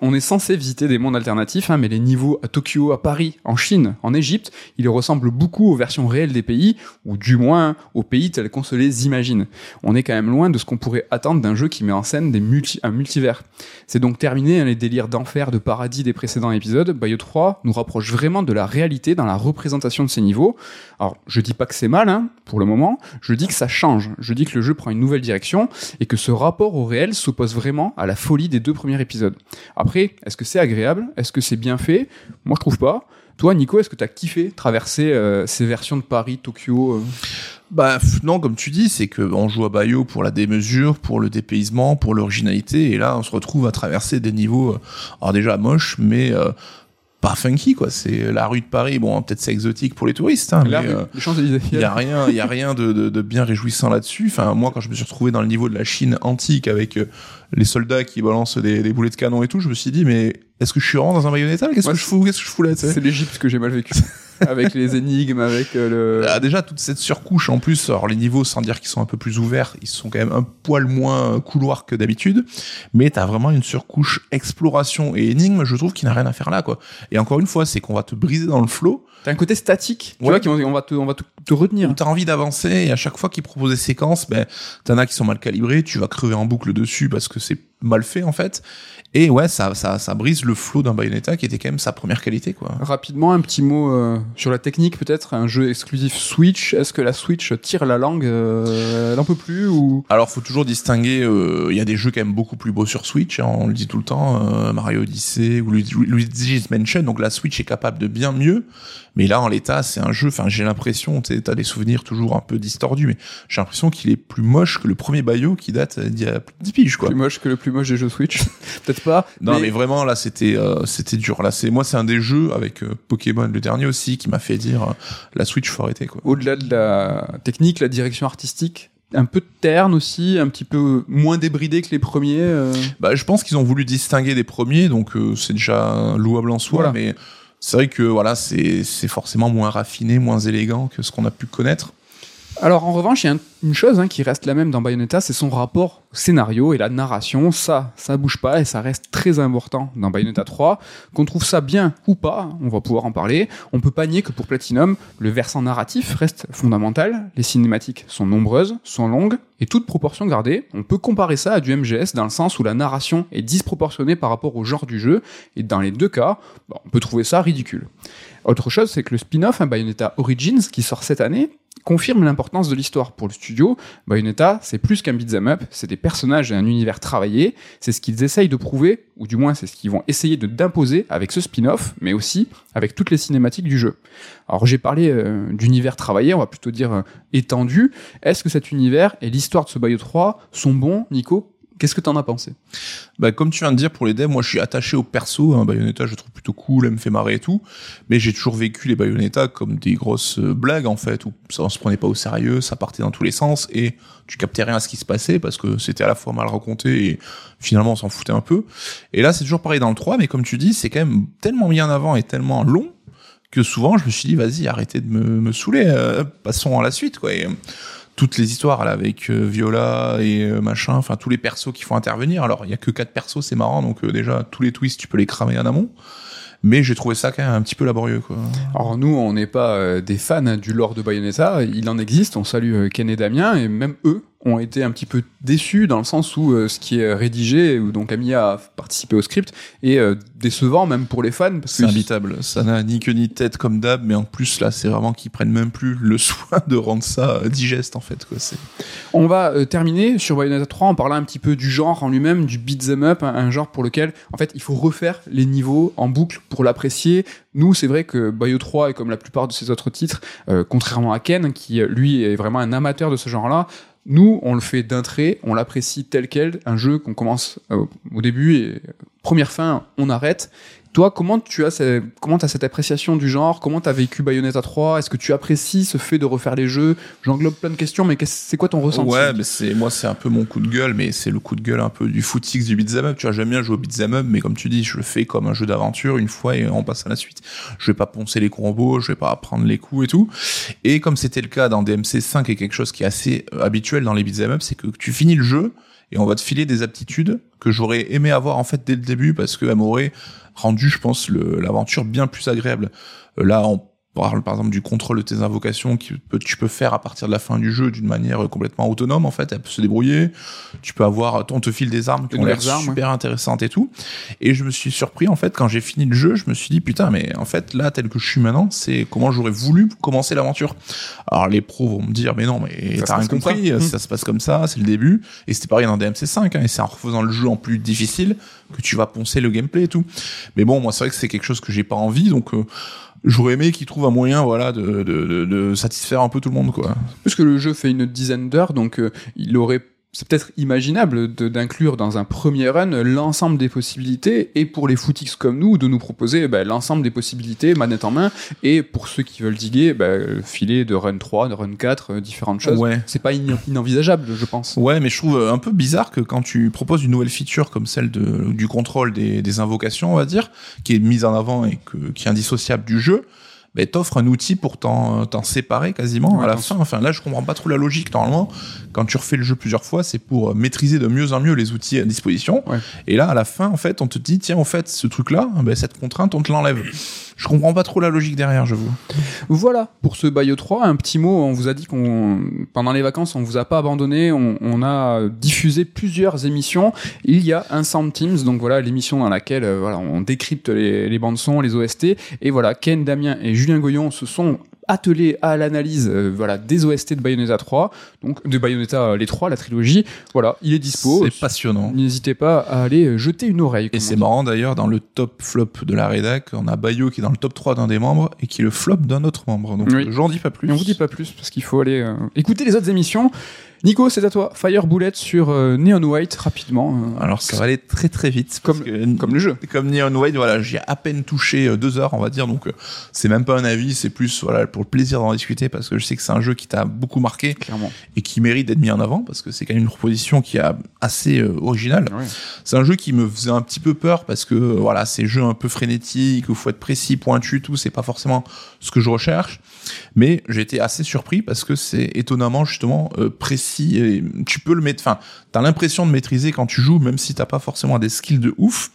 on est censé visiter des mondes alternatifs, hein, mais les niveaux à Tokyo, à Paris, en Chine, en Égypte, ils ressemblent beaucoup aux versions réelles des pays, ou du moins aux pays tels qu'on se les imagine. On est quand même loin de ce qu'on pourrait attendre d'un jeu qui met en scène un multivers. C'est donc terminé hein, les délires d'enfer, de paradis des précédents épisodes. Bio 3 nous rapproche vraiment de la réalité dans la représentation de ces niveaux. Alors, je dis pas que c'est mal, hein, pour le moment, je dis que ça change. Je dis que le jeu prend une nouvelle direction et que ce rapport au réel s'oppose vraiment à la folie des deux premiers épisodes. Après, est-ce que c'est agréable? Est-ce que c'est bien fait? Moi, je trouve pas. Toi, Nico, est-ce que t'as kiffé traverser euh, ces versions de Paris, Tokyo euh? Bah non, comme tu dis, c'est que on joue à Bayo pour la démesure, pour le dépaysement, pour l'originalité, et là on se retrouve à traverser des niveaux, euh, déjà moches, mais pas funky quoi. C'est la rue de Paris, bon peut-être c'est exotique pour les touristes, hein, mais euh, il y a rien, il y a rien de, de, de bien réjouissant là-dessus. Enfin moi quand je me suis retrouvé dans le niveau de la Chine antique avec euh, les soldats qui balancent des, des boulets de canon et tout, je me suis dit mais est-ce que je suis vraiment dans un Bayonetta Qu'est-ce Ouais, que je fous? Qu'est-ce que je fous là C'est l'Égypte que j'ai mal vécu. [laughs] avec les énigmes, avec euh, le. Ah, déjà toute cette surcouche en plus, alors les niveaux sans dire qu'ils sont un peu plus ouverts, ils sont quand même un poil moins couloir que d'habitude, mais t'as vraiment une surcouche exploration et énigme, je trouve, qui n'a rien à faire là quoi. Et encore une fois, c'est qu'on va te briser dans le flot, T'as un côté statique, tu Ouais. vois, on va te, on va te, te retenir. où t'as envie d'avancer et à chaque fois qu'ils proposent des séquences, ben t'en as qui sont mal calibrées, tu vas crever en boucle dessus parce que c'est mal fait en fait. Et ouais, ça ça ça brise le flot d'un Bayonetta qui était quand même sa première qualité quoi. Rapidement, un petit mot euh, sur la technique, peut-être. Un jeu exclusif Switch. Est-ce que la Switch tire la langue euh, Elle en peut plus ou? Alors, faut toujours distinguer. euh, Il y a des jeux quand même beaucoup plus beaux sur Switch. hein, on le dit tout le temps. euh, Mario Odyssey ou Lu- Luigi's Mansion. Donc la Switch est capable de bien mieux. Mais là, en l'état, c'est un jeu. Enfin, j'ai l'impression. T'as des souvenirs toujours un peu distordus, mais j'ai l'impression qu'il est plus moche que le premier Bayo qui date euh, d'il y a plus de 10 piges, quoi. plus moche que le plus moche des jeux Switch [laughs] Peut-être pas. Non, mais, vraiment, là, c'était, euh, c'était dur. Là, c'est moi, c'est un des jeux avec euh, Pokémon, le dernier aussi, qui m'a fait dire euh, la Switch faut arrêter, quoi. au-delà de la technique, la direction artistique, un peu terne aussi, un petit peu moins débridé que les premiers. euh. Bah, je pense qu'ils ont voulu distinguer des premiers, donc euh, c'est déjà louable en soi, Voilà. mais c'est vrai que voilà, c'est forcément moins raffiné, moins élégant que ce qu'on a pu connaître. Alors en revanche, il y a un- une chose hein, qui reste la même dans Bayonetta, c'est son rapport au scénario et la narration. Ça, ça bouge pas et ça reste très important dans Bayonetta 3. Qu'on trouve ça bien ou pas, on va pouvoir en parler. On peut pas nier que pour Platinum, le versant narratif reste fondamental. Les cinématiques sont nombreuses, sont longues et toutes proportions gardées. On peut comparer ça à du MGS dans le sens où la narration est disproportionnée par rapport au genre du jeu et dans les deux cas, bah, on peut trouver ça ridicule. Autre chose, c'est que le spin-off, hein, Bayonetta Origins, qui sort cette année, confirme l'importance de l'histoire pour le studio. Bayonetta, c'est plus qu'un beat'em up, c'est des personnages et un univers travaillé, c'est ce qu'ils essayent de prouver, ou du moins c'est ce qu'ils vont essayer de d'imposer avec ce spin-off, mais aussi avec toutes les cinématiques du jeu. Alors j'ai parlé euh, d'univers travaillé, on va plutôt dire euh, étendu. Est-ce que cet univers et l'histoire de ce Bayo 3 sont bons, Nico? Qu'est-ce que t'en as pensé? Bah, comme tu viens de dire pour les devs, moi je suis attaché au perso. Hein, Bayonetta, je le trouve plutôt cool, elle me fait marrer et tout. Mais j'ai toujours vécu les Bayonetta comme des grosses euh, blagues en fait, où ça on se prenait pas au sérieux, ça partait dans tous les sens et tu captais rien à ce qui se passait parce que c'était à la fois mal raconté et finalement on s'en foutait un peu. Et là c'est toujours pareil dans le 3, mais comme tu dis, c'est quand même tellement mis en avant et tellement long que souvent je me suis dit vas-y arrêtez de me, me saouler, euh, passons à la suite quoi. Euh, toutes les histoires là avec euh, Viola et euh, machin, enfin tous les persos qui font intervenir. Alors il y a que quatre persos, c'est marrant, donc euh, déjà tous les twists tu peux les cramer en amont. Mais j'ai trouvé ça quand même un petit peu laborieux quoi. Alors nous, on n'est pas euh, des fans du lore de Bayonetta, il en existe, on salue euh, Ken et Damien, et même eux ont été un petit peu déçus dans le sens où euh, ce qui est rédigé, où donc Ami a participé au script, est euh, décevant même pour les fans. C'est imbitable. Ça n'a ni queue ni tête comme d'hab, mais en plus là, c'est vraiment qu'ils prennent même plus le [laughs] soin de rendre ça euh, digeste en fait. Quoi. On va terminer sur Bayonetta 3 en parlant un petit peu du genre en lui-même, du beat'em up, un, un genre pour lequel en fait il faut refaire les niveaux en boucle pour l'apprécier. Nous, c'est vrai que Bayo 3 est comme la plupart de ses autres titres, contrairement à Ken qui lui est vraiment un amateur de ce genre-là. Nous, on le fait d'un trait, on l'apprécie tel quel, un jeu qu'on commence euh, au début et euh, première fin, on arrête. Toi, comment tu as ce- comment cette appréciation du genre? Comment tu as vécu Bayonetta 3 Est-ce que tu apprécies ce fait de refaire les jeux? J'englobe plein de questions, mais c'est quoi ton ressenti? Ouais, mais c'est moi c'est un peu mon coup de gueule, mais c'est le coup de gueule un peu du footix du beat'em up. Tu vois, j'aime bien jouer au beat'em up, mais comme tu dis, je le fais comme un jeu d'aventure une fois et on passe à la suite. Je vais pas poncer les combos, je vais pas prendre les coups et tout. Et comme c'était le cas dans DMC 5 et quelque chose qui est assez habituel dans les beat'em up, c'est que tu finis le jeu et on va te filer des aptitudes que j'aurais aimé avoir en fait dès le début parce que elles m'auraient rendu, je pense, l'aventure bien plus agréable. Euh, Là, on parle par exemple du contrôle de tes invocations que tu peux faire à partir de la fin du jeu d'une manière complètement autonome en fait, elle peut se débrouiller. Tu peux avoir, on te file des armes qui ont l'air super intéressantes et tout. Et je me suis surpris en fait quand j'ai fini le jeu, je me suis dit putain mais en fait là tel que je suis maintenant, c'est comment j'aurais voulu commencer l'aventure. Alors les pros vont me dire mais non mais t'as rien compris, ça. ça. se passe comme ça, c'est le début. Et c'était pareil dans DMC5 hein, et c'est en refaisant le jeu en plus difficile que tu vas poncer le gameplay et tout. Mais bon moi c'est vrai que c'est quelque chose que j'ai pas envie donc euh, J'aurais aimé qu'ils trouvent un moyen, voilà, de, de, de, satisfaire un peu tout le monde, quoi. Puisque le jeu fait une dizaine d'heures, donc euh, il aurait c'est peut-être imaginable d'inclure dans un premier run l'ensemble des possibilités et pour les footix comme nous de nous proposer bah, l'ensemble des possibilités manette en main et pour ceux qui veulent diguer bah, filer de run 3 de run 4 euh, différentes choses Ouais. c'est pas in- inenvisageable je pense Ouais, mais je trouve euh, un peu bizarre que quand tu proposes une nouvelle feature comme celle de, du contrôle des, des invocations, on va dire, qui est mise en avant et que, qui est indissociable du jeu, ben, t'offres un outil pour t'en t'en séparer quasiment Ouais, à la fin. Enfin, là, je comprends pas trop la logique. Normalement, quand tu refais le jeu plusieurs fois, c'est pour euh, maîtriser de mieux en mieux les outils à disposition. Ouais. Et là, à la fin, en fait, on te dit, tiens, en fait, ce truc-là, ben, cette contrainte, on te l'enlève. Je comprends pas trop la logique derrière, je vous. Voilà pour ce Bayo 3. Un petit mot, on vous a dit qu'on pendant les vacances, on vous a pas abandonné. On, a diffusé plusieurs émissions. Il y a un Sound Teams, donc voilà l'émission dans laquelle euh, voilà on décrypte les, les bandes son, les OST. Et voilà Ken, Damien et Julien Goyon se sont attelés à l'analyse euh, voilà des OST de Bayonetta 3, donc de Bayonetta euh, les trois, la trilogie. Voilà, il est dispo. C'est passionnant. N'hésitez pas à aller euh, jeter une oreille. Et c'est marrant d'ailleurs, dans le top flop de la rédac, on a Bayo qui est dans le top 3 d'un des membres et qui est le flop d'un autre membre. Donc Oui. j'en dis pas plus. Et on vous dit pas plus parce qu'il faut aller euh, écouter les autres émissions. Nico, c'est à toi. Fire Bullet sur euh, Neon White rapidement. euh, Alors ça va aller très très vite. Comme- que- comme le jeu. Comme Neon White, voilà, j'y ai à peine touché euh, deux heures, on va dire, donc c'est même pas un avis, c'est plus voilà pour le plaisir d'en discuter parce que je sais que c'est un jeu qui t'a beaucoup marqué Clairement. et qui mérite d'être mis en avant parce que c'est quand même une proposition qui est assez originale. Ouais. C'est un jeu qui me faisait un petit peu peur parce que voilà, ces jeux un peu frénétiques où faut être précis, pointu, tout, c'est pas forcément ce que je recherche. Mais j'ai été assez surpris parce que c'est étonnamment justement précis et tu peux le mettre. Enfin, t'as l'impression de maîtriser quand tu joues, même si t'as pas forcément des skills de ouf.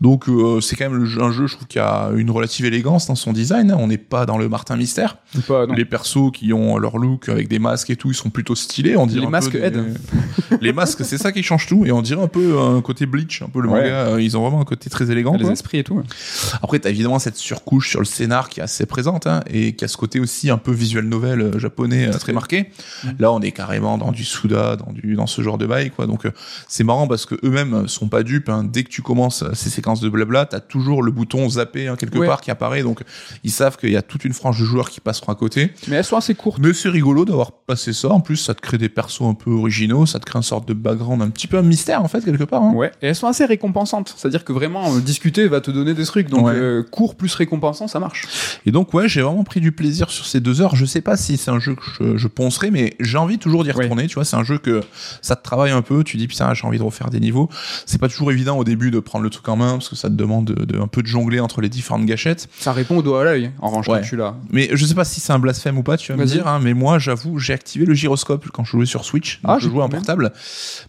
Donc euh, c'est quand même le jeu- un jeu, je trouve, qui a une relative élégance dans son design. hein. On n'est pas dans le Martin Mystère. Pas. Les persos qui ont leur look avec des masques et tout, ils sont plutôt stylés. On dirait Les masques des- aident. [laughs] les masques, c'est ça qui change tout. Et on dirait un peu un côté Bleach, un peu le Ouais. manga. euh, Ils ont vraiment un côté très élégant. les quoi. esprits et tout. Après, t'as évidemment cette surcouche sur le scénar qui est assez présente hein, et qui a ce côté aussi un peu visual novel euh, japonais très marqué. Là, on est carrément dans du Suda, dans du dans ce genre de bail, quoi. Donc, euh, c'est marrant parce que eux-mêmes sont pas dupes. hein. Dès que tu commences euh, ces séquences de blabla, t'as toujours le bouton zapper hein, quelque Ouais. part qui apparaît. Donc, ils savent qu'il y a toute une frange de joueurs qui passeront à côté. Mais elles sont assez courtes. Mais c'est rigolo d'avoir passé ça. En plus, ça te crée des persos un peu originaux, ça te crée une sorte de background, un petit peu un mystère en fait quelque part. hein. Ouais. Et elles sont assez récompensantes. C'est-à-dire que vraiment, euh, discuter va te donner des trucs. Donc, Ouais. euh, court plus récompensant, ça marche. Et donc ouais, j'ai vraiment pris du plaisir sur ces deux heures. Je sais pas si c'est un jeu que je, je poncerai, mais j'ai envie toujours d'y Ouais. Tu vois, c'est un jeu que ça te travaille un peu. Tu dis putain, j'ai envie de refaire des niveaux. C'est pas toujours évident au début de prendre le truc en main parce que ça te demande de, de- un peu de jongler entre les différentes gâchettes. Ça répond au doigt à l'œil. En revanche, Ouais. quand tu l'as. Mais je sais pas si c'est un blasphème ou pas. Tu vas me dire. Hein, mais moi, j'avoue, j'ai activé le gyroscope quand je jouais sur Switch. Ah, je jouais en portable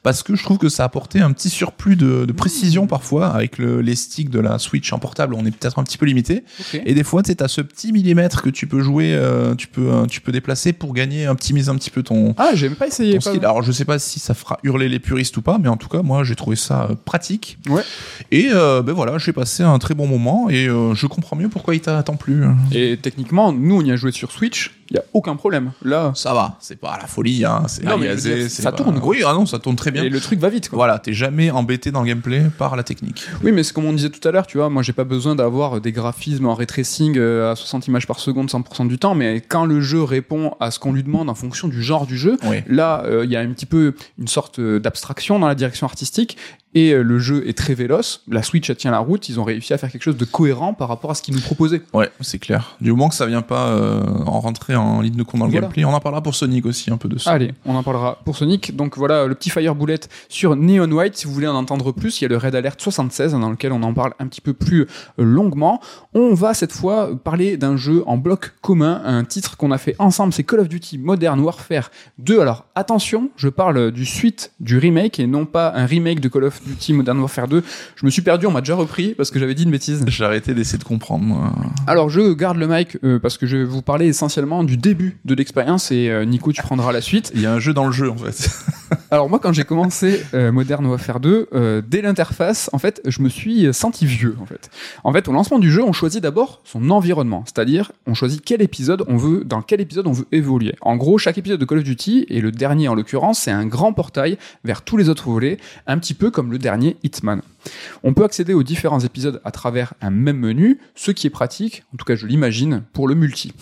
parce que je trouve que ça apportait un petit surplus de, de précision parfois avec le- les sticks de la Switch en portable. On est peut-être un petit peu limité. Et des fois, tu t'as ce petit millimètre que tu peux jouer, euh, tu peux, euh, tu peux déplacer pour gagner, optimiser un petit peu ton. Ah, j'ai même pas pas essayé. ton pas- style. Alors je sais pas si ça fera hurler les puristes ou pas, mais en tout cas moi j'ai trouvé ça euh, pratique. Ouais. Et euh, ben voilà, j'ai passé un très bon moment et euh, je comprends mieux pourquoi il t'a tant plu. Et techniquement, nous, on y a joué sur Switch, il y a aucun problème. Là, Ça va, c'est pas la folie, hein. C'est Non, mais je veux gazé, dire, c'est ça pas- tourne. Oui, ah non, ça tourne très bien. et le truc va vite. Quoi. Voilà, t'es jamais embêté dans le gameplay par la technique. Oui, mais c'est comme on disait tout à l'heure, tu vois, moi j'ai pas besoin d'avoir des graphismes en ray tracing euh, à 60 images par seconde 100% du temps, mais quand le jeu répond à ce qu'on lui demande en fonction du genre du jeu, Oui. là euh, il y a un petit peu une sorte euh, d'abstraction dans la direction artistique et euh, le jeu est très véloce. La Switch elle tient la route, ils ont réussi à faire quelque chose de cohérent par rapport à ce qu'ils nous proposaient. Ouais, c'est clair. Du moment que ça vient pas euh, en rentrer en ligne de compte dans le Voilà. gameplay, on en parlera pour Sonic aussi un peu de ça. Allez, on en parlera pour Sonic. Donc voilà, le petit Fire Bullet sur Neon White. Si vous voulez en entendre plus, il y a le Red Alert 76 dans lequel on en parle un petit peu plus euh, longuement. On va cette fois parler d'un jeu en bloc commun, un titre qu'on a fait ensemble, c'est Call of Duty Modern Warfare 2. Alors attention, je parle du suite du remake et non pas un remake de Call of Duty Modern Warfare 2. Je me suis perdu, on m'a déjà repris parce que j'avais dit une bêtise. J'ai arrêté d'essayer de comprendre. moi. Alors je garde le mic euh, parce que je vais vous parler essentiellement du début de l'expérience et euh, Nico tu prendras la suite. Il y a un jeu dans le jeu en fait. [laughs] Alors moi quand j'ai commencé euh, Modern Warfare 2, euh, dès l'interface, en fait, je me suis senti vieux en fait. En fait, au lancement du jeu, on choisit d'abord son environnement, c'est-à-dire on choisit quel épisode on veut dans quel épisode on veut évoluer. En gros, chaque épisode de Call of Duty et le dernier en l'occurrence, c'est un grand portail vers tous les autres volets, un petit peu comme le dernier Hitman. On peut accéder aux différents épisodes à travers un même menu, ce qui est pratique, en tout cas je l'imagine, pour le multi.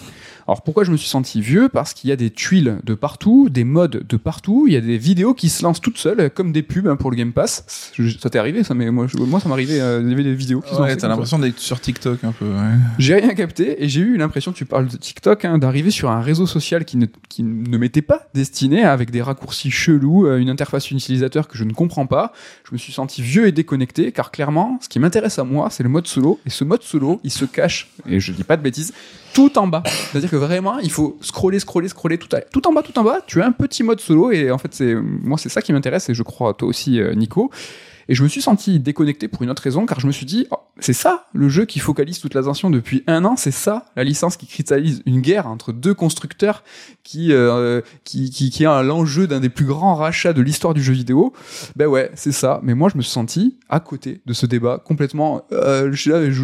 Alors pourquoi je me suis senti vieux? Parce qu'il y a des tuiles de partout, des modes de partout, il y a des vidéos qui se lancent toutes seules, comme des pubs hein, pour le Game Pass. Ça t'est arrivé ça, mais moi, je- moi ça m'arrivait, euh, il y avait des vidéos qui se Ouais, t'as l'impression d'être sur TikTok un peu. ouais. J'ai rien capté et j'ai eu l'impression, tu parles de TikTok, hein, d'arriver sur un réseau social qui ne, qui ne m'était pas destiné, avec des raccourcis chelous, euh, une interface utilisateur que je ne comprends pas. Je me suis senti vieux et déconnecté, car clairement, ce qui m'intéresse à moi, c'est le mode solo. Et ce mode solo, il se cache, et je dis pas de bêtises, tout en bas. C'est-à-dire que vraiment, il faut scroller, scroller, scroller tout, à- tout en bas, tout en bas. Tu as un petit mode solo, et en fait, c'est moi, c'est ça qui m'intéresse, et je crois toi aussi, euh, Nico. Et je me suis senti déconnecté pour une autre raison, car je me suis dit, oh, c'est ça le jeu qui focalise toute l'attention depuis un an, c'est ça la licence qui cristallise une guerre entre deux constructeurs qui, euh, qui, qui, qui a l'enjeu d'un des plus grands rachats de l'histoire du jeu vidéo. Ben ouais, c'est ça. Mais moi, je me suis senti à côté de ce débat, complètement. Euh,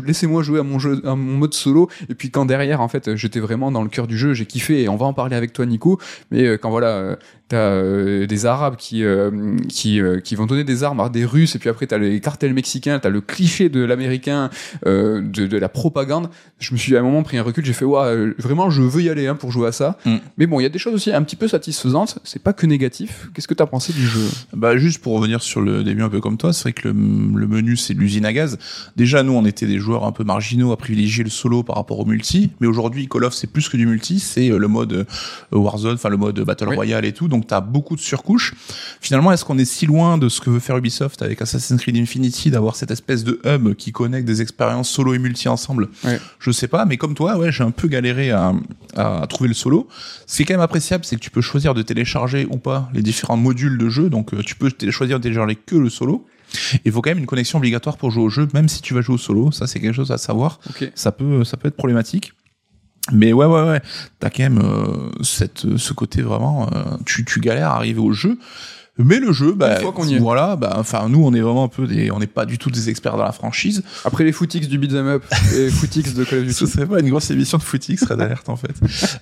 laissez-moi jouer à mon jeu, à mon mode solo. Et puis quand derrière, en fait, j'étais vraiment dans le cœur du jeu, j'ai kiffé. Et on va en parler avec toi, Nico. Mais euh, quand voilà, t'as euh, des Arabes qui euh, qui euh, qui vont donner des armes à des Russes, et puis après t'as les cartels mexicains, t'as le cliché de l'américain, de, de la propagande. Je me suis à un moment pris un recul, j'ai fait ouais, vraiment, je veux y aller hein, pour jouer à ça. Mm. Mais bon, il y a des choses aussi un petit peu satisfaisantes. C'est pas que négatif. Qu'est-ce que t'as pensé du jeu? Bah juste pour revenir sur le début un peu comme toi, c'est vrai que le, le menu c'est l'usine à gaz. Déjà nous on était des joueurs un peu marginaux à privilégier le solo par rapport au multi, mais aujourd'hui Call of c'est plus que du multi, c'est le mode Warzone, enfin le mode Battle Oui. Royale et tout, donc t'as beaucoup de surcouches. Finalement est-ce qu'on est si loin de ce que veut faire Ubisoft avec Assassin's Creed Infinity d'avoir cette espèce de hub qui connecte des expériences solo et multi ensemble Ouais. Je sais pas, mais comme toi ouais j'ai un peu galéré à, à trouver le solo. Ce qui est quand même appréciable c'est que tu peux choisir de télécharger ou pas les différents modules de jeu, donc euh, tu peux choisir de télécharger que le solo. Il faut quand même une connexion obligatoire pour jouer au jeu, même si tu vas jouer au solo. Ça, c'est quelque chose à savoir. Ça peut, ça peut être problématique. Mais ouais, ouais, ouais. T'as quand même euh, cette, ce côté vraiment. euh, tu, tu galères à arriver au jeu. Mais le jeu, bah, voilà, bah, enfin, nous, on est vraiment un peu des, on n'est pas du tout des experts dans la franchise. Après les footix du beat'em up [laughs] et footix de Call of Ce Duty. serait pas une grosse émission de footix, Red [laughs] Alert, en fait.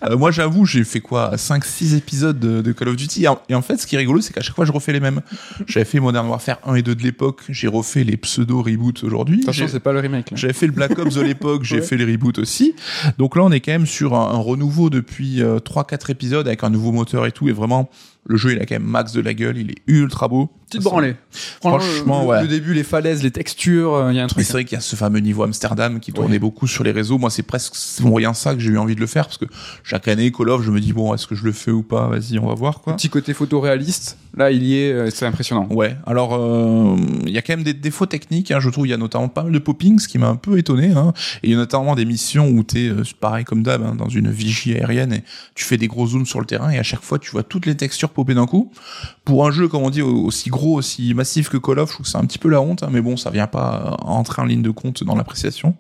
Euh, moi, j'avoue, j'ai fait quoi, 5, 6 épisodes de, de Call of Duty. Et en, et en fait, ce qui est rigolo, c'est qu'à chaque fois, je refais les mêmes. J'avais fait Modern Warfare 1 et 2 de l'époque. J'ai refait les pseudo reboots aujourd'hui. Attention, c'est pas le remake. J'avais fait le Black Ops de l'époque, j'ai [laughs] Ouais. fait les reboots aussi. Donc là, on est quand même sur un, un renouveau depuis euh, 3-4 épisodes avec un nouveau moteur et tout. Et vraiment, le jeu, il a quand même max de la gueule, il est ultra beau. Petite branlée. Franchement, le, ouais. Le début, les falaises, les textures, il y a un truc. c'est vrai qu'il y a ce fameux niveau Amsterdam qui tournait beaucoup sur les réseaux. Moi, c'est presque rien ça que j'ai eu envie de le faire parce que chaque année, Call of, je me dis bon, est-ce que je le fais ou pas? Vas-y, on va voir quoi. Petit côté photoréaliste, là il y est, euh, c'est impressionnant. Ouais, alors euh, il y a quand même des défauts techniques, hein, je trouve. Il y a notamment pas mal de popping, ce qui m'a un peu étonné. Hein. Et il y a notamment des missions où t'es euh, pareil comme d'hab, hein, dans une vigie aérienne et tu fais des gros zooms sur le terrain et à chaque fois tu vois toutes les textures popper d'un coup. Pour un jeu, comme on dit, aussi gros, aussi massif que Call of, je trouve que c'est un petit peu la honte, hein, mais bon, ça vient pas entrer en ligne de compte dans l'appréciation.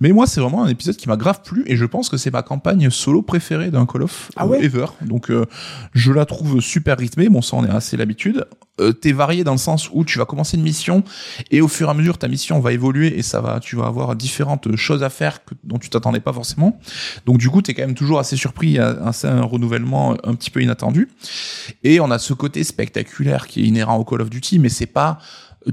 Mais moi, c'est vraiment un épisode qui m'a grave plu, et je pense que c'est ma campagne solo préférée d'un Call of Ah ouais ever. Donc, euh, je la trouve super rythmée. Bon, ça, on est assez l'habitude. Euh, T'es varié dans le sens où tu vas commencer une mission, et au fur et à mesure, ta mission va évoluer, et ça va, tu vas avoir différentes choses à faire dont tu t'attendais pas forcément. Donc, du coup, t'es quand même toujours assez surpris, un, c'est un renouvellement un petit peu inattendu. Et on a ce côté spectaculaire qui est inhérent au Call of Duty, mais c'est pas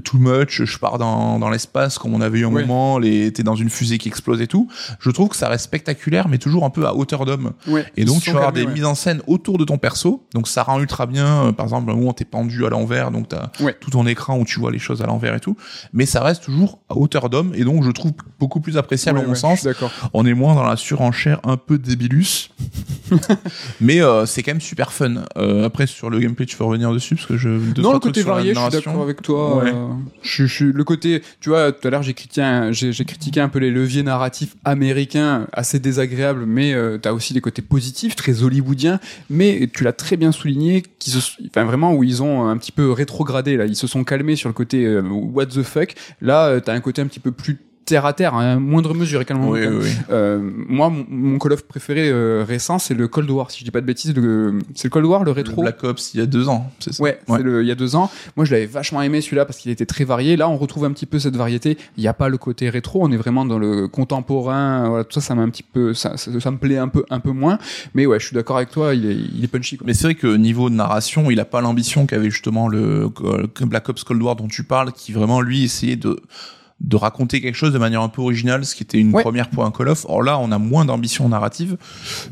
too much, je pars dans, dans l'espace comme on avait eu un Ouais. moment, les, t'es dans une fusée qui explose et tout. Je trouve que ça reste spectaculaire, mais toujours un peu à hauteur d'homme. Ouais. Et donc Ils tu vas avoir des ouais. mises en scène autour de ton perso, donc ça rend ultra bien. Euh, Par exemple, un moment t'es pendu à l'envers, donc t'as tout ton écran où tu vois les choses à l'envers et tout. Mais ça reste toujours à hauteur d'homme, et donc je trouve beaucoup plus appréciable à mon sens. On est moins dans la surenchère un peu débilus. [laughs] mais euh, c'est quand même super fun. Euh, après, sur le gameplay, tu veux revenir dessus parce que je. deux, non, le côté varié, je suis d'accord avec toi. Euh, le côté, tu vois, tout à l'heure j'ai critiqué, un- critiqué un peu les leviers narratifs américains, assez désagréables, mais euh, t'as aussi des côtés positifs, très hollywoodiens. Mais tu l'as très bien souligné, se, vraiment où ils ont un petit peu rétrogradé là, ils se sont calmés sur le côté euh, what the fuck. Là, euh, t'as un côté un petit peu plus terre à terre, à moindre mesure et calmement. Oui, oui, oui. Euh, moi, mon, Call of préféré euh, récent, c'est le Cold War. Si je dis pas de bêtises, le- c'est le Cold War, le Le rétro. Black Ops il y a deux ans, c'est ça? Ouais, c'est le, il y a deux ans. Moi, je l'avais vachement aimé celui-là parce qu'il était très varié. Là, on retrouve un petit peu cette variété. Il n'y a pas le côté rétro. On est vraiment dans le contemporain. Voilà, tout ça, ça m'a un petit peu, ça, ça, ça me plaît un peu, un peu moins. Mais ouais, je suis d'accord avec toi. Il est, il est punchy. Quoi. Mais c'est vrai que niveau de narration, il a pas l'ambition qu'avait justement le Black Ops Cold War dont tu parles, qui vraiment lui essayait de de raconter quelque chose de manière un peu originale, ce qui était une Ouais. première pour un Call of. Or là, on a moins d'ambition narrative,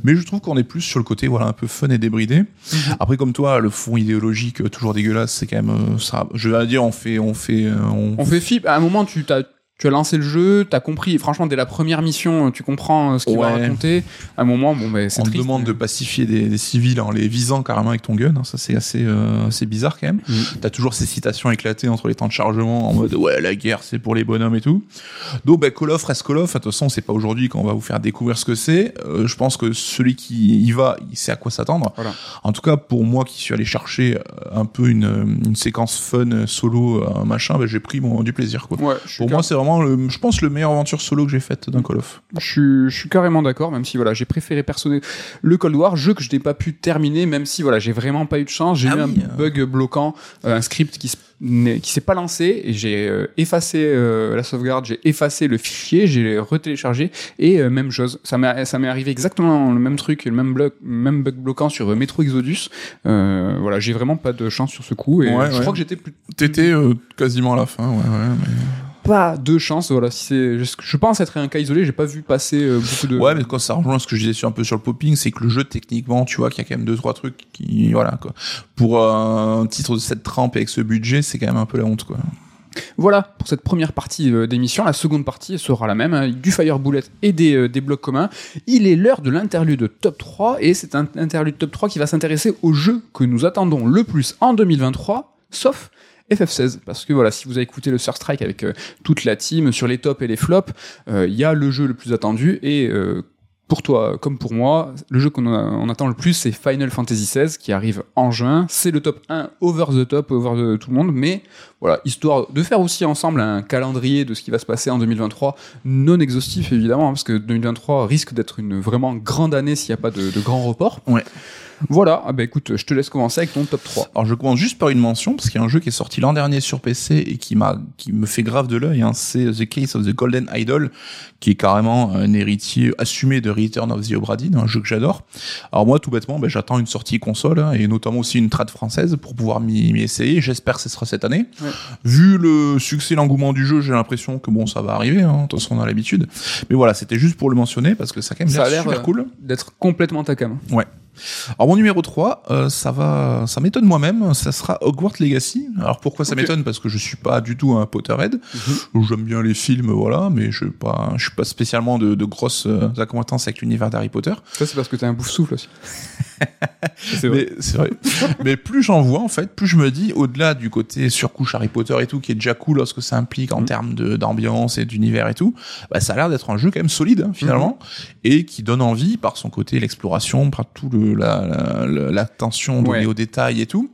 mais je trouve qu'on est plus sur le côté voilà un peu fun et débridé. Mhm. Après, comme toi, le fond idéologique euh, toujours dégueulasse, c'est quand même euh, ça. Je vais dire, on fait, on fait, euh, on, On fait fi. À un moment, tu t'as, tu as lancé le jeu, t'as compris. Franchement, dès la première mission, tu comprends euh, ce qu'il va raconter. À un moment, bon, ben, c'est on te demande mais- de pacifier des, des civils en les visant carrément avec ton gun. hein. Ça, c'est assez, euh, bizarre quand même. Mhm. T'as toujours ces citations éclatées entre les temps de chargement en mode ouais la guerre c'est pour les bonhommes et tout. Donc bah, Call of reste Call of. De toute façon c'est pas aujourd'hui qu'on va vous faire découvrir ce que c'est. Euh, je pense que celui qui y va il sait à quoi s'attendre. Voilà. En tout cas pour moi qui suis allé chercher euh, un peu une, une séquence fun euh, solo un machin, bah, j'ai pris du plaisir quoi. Ouais, Pour moi c'est vraiment le, je pense le meilleure aventure solo que j'ai faite d'un Call of. Je suis, je suis carrément d'accord, même si voilà, j'ai préféré personnel le Cold War, jeu que je n'ai pas pu terminer, même si voilà, j'ai vraiment pas eu de chance. J'ai Ah eu oui, un bug bloquant, euh, un script qui se- qui s'est pas lancé et j'ai euh, effacé euh, la sauvegarde, j'ai effacé le fichier, j'ai retéléchargé et euh, même chose. Ça m'est ça m'est arrivé exactement le même truc, le même bloc, même bug bloquant sur euh, Metro Exodus. Euh, voilà, j'ai vraiment pas de chance sur ce coup et Ouais, je ouais. crois que j'étais plus T'étais euh, quasiment à la fin ouais ouais. mais- pas de chance. Voilà, si c'est, je, je pense être un cas isolé, j'ai pas vu passer euh, beaucoup de. Ouais, mais quand ça rejoint ce que je disais sur un peu sur le popping, c'est que le jeu techniquement, tu vois, qu'il y a quand même deux trois trucs qui, voilà quoi. Pour euh, un titre de cette trempe avec ce budget, c'est quand même un peu la honte quoi. Voilà pour cette première partie euh, d'émission. La seconde partie sera la même, hein, du Fire Bullet et des, euh, des blocs communs. Il est l'heure de l'interlude top 3 et c'est un interlude top 3 qui va s'intéresser aux jeux que nous attendons le plus en 2023, sauf FF16 parce que voilà si vous avez écouté le Sur Strike avec euh, toute la team sur les tops et les flops euh, il y a le jeu le plus attendu et euh, pour toi comme pour moi, le jeu qu'on attend le plus, c'est Final Fantasy XVI qui arrive en juin. C'est le top 1 over the top, over de tout le monde, mais voilà, histoire de faire aussi ensemble un calendrier de ce qui va se passer en 2023, non exhaustif évidemment, hein, parce que 2023 risque d'être une vraiment grande année s'il n'y a pas de, de grands reports. Ouais. Voilà, ah bah écoute, je te laisse commencer avec ton top 3. Alors je commence juste par une mention parce qu'il y a un jeu qui est sorti l'an dernier sur PC et qui m'a qui me fait grave de l'œil. Hein, c'est The Case of the Golden Idol, qui est carrément un héritier assumé de Return of the Obra Dinn, un jeu que j'adore. Alors moi tout bêtement, ben, j'attends une sortie console hein, et notamment aussi une trad française pour pouvoir m'y m'y essayer. J'espère que ce sera cette année. Ouais. Vu le succès, l'engouement du jeu, j'ai l'impression que bon ça va arriver. Hein, de toute façon on a l'habitude. Mais voilà, c'était juste pour le mentionner parce que ça a quand même Ça a l'air super euh, cool. D'être complètement ta cam. Alors mon numéro 3, euh, ça va, ça m'étonne moi-même, ça sera Hogwarts Legacy. Alors pourquoi ça m'étonne? Parce que je suis pas du tout un Potterhead. J'aime bien les films, voilà, mais je suis pas, je suis pas spécialement de, de grosses euh, accointances avec l'univers d'Harry Potter. Ça c'est parce que t'as un bouffe souffle aussi. [laughs] [laughs] c'est vrai. Mais vrai. mais plus j'en vois en fait, plus je me dis, au-delà du côté surcouche Harry Potter et tout, qui est déjà cool lorsque ça implique en Mhm. termes d'ambiance et d'univers et tout, bah, ça a l'air d'être un jeu quand même solide hein, finalement et qui donne envie par son côté l'exploration, par tout le la la- la- l'attention donnée Ouais. aux détails et tout.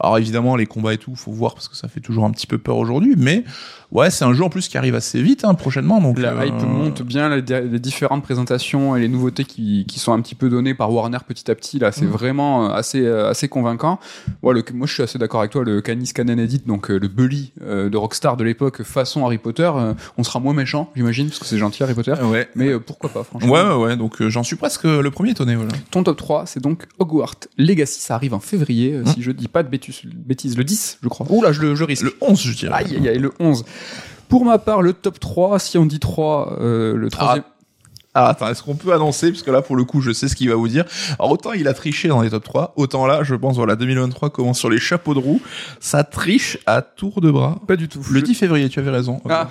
Alors évidemment, les combats et tout, faut voir parce que ça fait toujours un petit peu peur aujourd'hui, mais ouais, c'est un jeu en plus qui arrive assez vite hein, prochainement. Donc La euh, hype monte bien, les, les différentes présentations et les nouveautés qui, qui sont un petit peu données par Warner petit à petit, là, c'est Mm. vraiment euh, assez, euh, assez convaincant. Ouais, le, moi, je suis assez d'accord avec toi, le Canis Canon Edit, donc le Bully de Rockstar de l'époque, façon Harry Potter, on sera moins méchant, j'imagine, parce que c'est gentil Harry Potter. Ouais. Mais euh, pourquoi pas, franchement. Ouais, ouais, ouais, donc euh, j'en suis presque le premier étonné, voilà. Ton top 3, c'est donc Hogwarts Legacy, ça arrive en février, euh, Mm. si je dis pas de bêtises, bêtises, le 10, je crois. Ouh là, je, je risque. Le 11, je dirais. Aïe, aïe, aïe, le 11. Pour ma part, le top 3, si on dit 3, euh, le troisième. Ah, attends, est-ce qu'on peut annoncer Parce que là, pour le coup, je sais ce qu'il va vous dire. Alors, autant il a triché dans les top 3, autant là, je pense, voilà, 2023 commence sur les chapeaux de roue. Ça triche à tour de bras. Pas du tout. Le Je- 10 février, tu avais raison. Ah.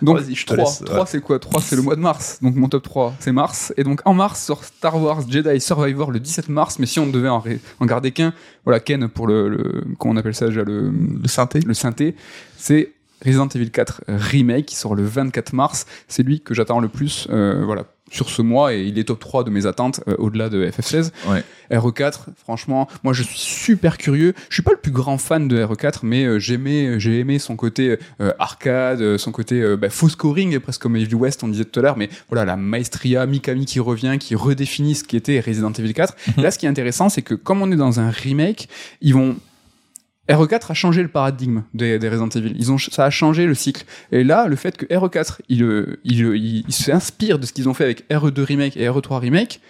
Donc, Vas-y, je te 3, laisse, 3 ouais. c'est quoi? 3 c'est le mois de mars. Donc mon top 3 c'est mars. Et donc en mars sort Star Wars Jedi Survivor le 17 mars. Mais si on devait en, ré- en garder qu'un, voilà Ken pour le, le comment on appelle ça déjà le, Le synthé. le synthé, c'est Resident Evil 4 Remake qui sort le 24 mars. C'est lui que j'attends le plus euh, voilà sur ce mois et il est top 3 de mes attentes euh, au-delà de FF16. Ouais. RE4, franchement, moi je suis super curieux. Je suis pas le plus grand fan de RE4, mais euh, j'aimais, j'ai aimé son côté euh, arcade, euh, son côté euh, bah, faux scoring, presque comme Evil West, on disait tout à l'heure. Mais voilà, la maestria Mikami qui revient, qui redéfinit ce qui était Resident Evil 4. Mhm. Là, ce qui est intéressant, c'est que comme on est dans un remake, ils vont RE4 a changé le paradigme des, des Resident Evil. Ils ont, ça a changé le cycle. Et là, le fait que RE4, il, euh, il, euh, il s'inspire de ce qu'ils ont fait avec RE2 Remake et RE3 Remake,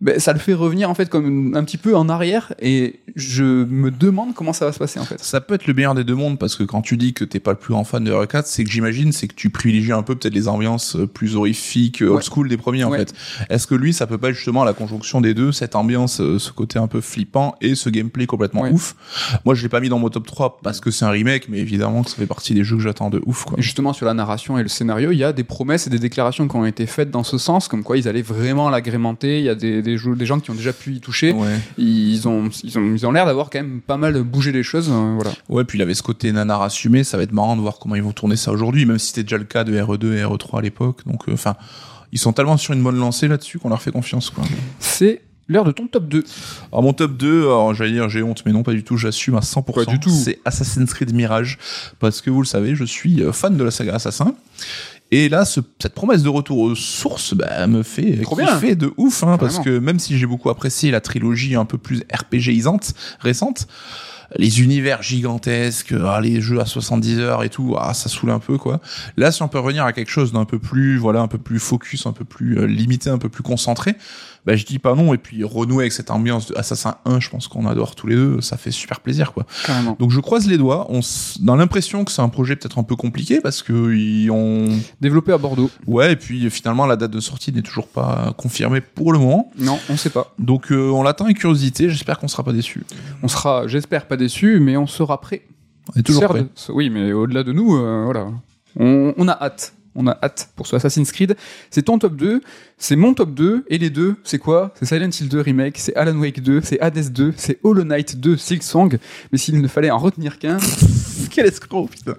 ben, ça le fait revenir en fait comme un petit peu en arrière. Et je me demande comment ça va se passer en fait. Ça peut être le meilleur des deux mondes parce que quand tu dis que t'es pas le plus grand fan de R4, c'est que j'imagine c'est que tu privilégies un peu peut-être les ambiances euh, plus horrifiques, euh, old Ouais. school des premiers en Ouais. fait. Est-ce que lui ça peut pas être justement la conjonction des deux, cette ambiance, euh, ce côté un peu flippant et ce gameplay complètement Ouais. ouf? Moi je l'ai pas mis dans mon top 3 parce que c'est un remake, mais évidemment que ça fait partie des jeux que j'attends de ouf quoi. Et justement, sur la narration et le scénario, il y a des promesses et des déclarations qui ont été faites dans ce sens, comme quoi ils allaient vraiment l'agrémenter. Il y a des, des, gens qui ont déjà pu y toucher. Ouais. Ils ont, ils ont, ils ont l'air d'avoir quand même pas mal bougé les choses. euh, voilà. Ouais, puis il avait ce côté nanar assumé, ça va être marrant de voir comment ils vont tourner ça aujourd'hui, même si c'était déjà le cas de RE2 et RE3 à l'époque. Donc, euh, enfin, ils sont tellement sur une bonne lancée là-dessus qu'on leur fait confiance. C'est l'heure de ton top 2. Alors, mon top 2, alors, j'allais dire j'ai honte, mais non, pas du tout, j'assume à 100%. Pas du tout. C'est Assassin's Creed Mirage, parce que vous le savez, je suis euh, fan de la saga Assassin. Et là, ce- cette promesse de retour aux sources bah, me fait Trop kiffer de ouf, hein, parce que même si j'ai beaucoup apprécié la trilogie un peu plus RPGisante récente, les univers gigantesques, ah, les jeux à 70 heures et tout, ah, ça saoule un peu quoi. Là, si on peut revenir à quelque chose d'un peu plus, voilà, un peu plus focus, un peu plus euh, limité, un peu plus concentré, bah je dis pas non. Et puis renouer avec cette ambiance de Assassin 1, je pense qu'on adore tous les deux, ça fait super plaisir quoi. Carrément. Donc je croise les doigts. On dans l'impression que c'est un projet peut-être un peu compliqué parce que ils ont, Développé à Bordeaux. ouais, et puis finalement la date de sortie n'est toujours pas confirmée pour le moment. Non, on sait pas. Donc euh, on l'attend avec curiosité. J'espère qu'on sera pas déçus. On sera, j'espère, pas déçus, mais on sera prêt. On est toujours prêts. Oui, mais au-delà de nous, euh, voilà. On, on a hâte. On a hâte pour ce Assassin's Creed. C'est ton top 2, c'est mon top 2, et les deux, c'est quoi? C'est Silent Hill 2 Remake, c'est Alan Wake 2, c'est Hades 2, c'est Hollow Knight 2 Silksong. Mais s'il ne fallait en retenir qu'un, [laughs] Quel escroc, putain.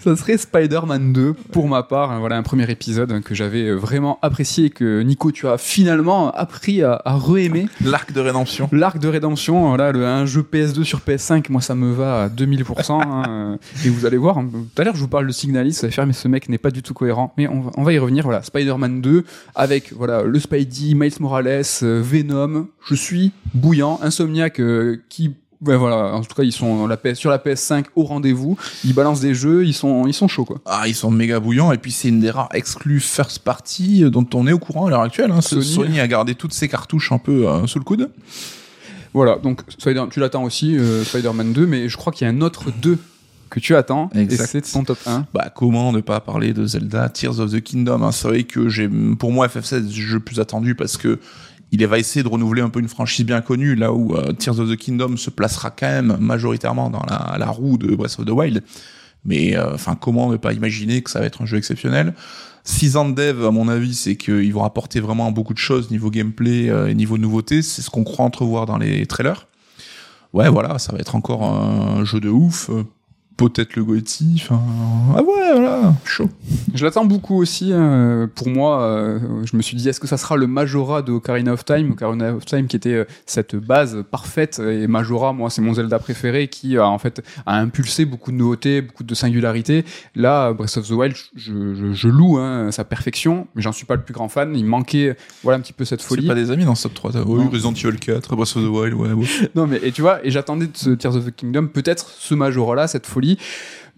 ça serait Spider-Man 2 pour ma part. hein, Voilà un premier épisode que j'avais euh, vraiment apprécié et que Nico, tu as finalement appris à, à re-aimer. L'arc de rédemption. L'arc de rédemption, voilà, le, un jeu PS2 sur PS5, moi ça me va à 2000%. hein, et vous allez voir, hein, tout à l'heure je vous parle de Signalis, vous allez faire, mais ce mec n'est pas du tout cohérent. Mais on va, on va y revenir, voilà, Spider-Man 2, avec voilà le Spidey, Miles Morales, euh, Venom, je suis bouillant, Insomniac euh, qui... Ouais, voilà, en tout cas, ils sont la PS, sur la PS5 au rendez-vous. Ils balancent des jeux, ils sont, ils sont chauds, quoi. Ah, ils sont méga bouillants et puis c'est une des rares exclus first party dont on est au courant à l'heure actuelle. Hein. Sony. Sony. a gardé toutes ses cartouches un peu euh, sous le coude. Voilà, donc tu l'attends aussi, euh, Spider-Man 2, mais je crois qu'il y a un autre 2 que tu attends, Exact. et c'est ton top 1. Bah comment ne pas parler de Zelda Tears of the Kingdom hein. C'est vrai que j'ai pour moi FF7 c'est le jeu plus attendu parce que il va essayer de renouveler un peu une franchise bien connue là où euh, Tears of the Kingdom se placera quand même majoritairement dans la, la roue de Breath of the Wild. Mais euh, enfin comment ne pas imaginer que ça va être un jeu exceptionnel? 6 ans de dev, à mon avis, c'est qu'ils vont apporter vraiment beaucoup de choses niveau gameplay euh, et niveau nouveauté. C'est ce qu'on croit entrevoir dans les trailers. Ouais, voilà, ça va être encore un jeu de ouf. Peut-être le Gotti. Enfin, ah ouais, voilà, chaud. Je l'attends beaucoup aussi. euh, pour moi, euh, je me suis dit, est-ce que ça sera le Majora de Ocarina of Time? Ocarina of Time qui était euh, cette base parfaite. Et Majora, moi, c'est mon Zelda préféré qui a en fait a impulsé beaucoup de nouveautés, beaucoup de singularités. Là, Breath of the Wild, je, je, je loue hein, sa perfection, mais j'en suis pas le plus grand fan. Il manquait, voilà, un petit peu cette C'est folie. pas des amis dans ce top 3. t'as- Oui, Non. Resident Evil 4, Breath of the Wild, ouais. [laughs] Non, mais et tu vois, et j'attendais de ce Tears of the Kingdom peut-être ce Majora-là, cette folie.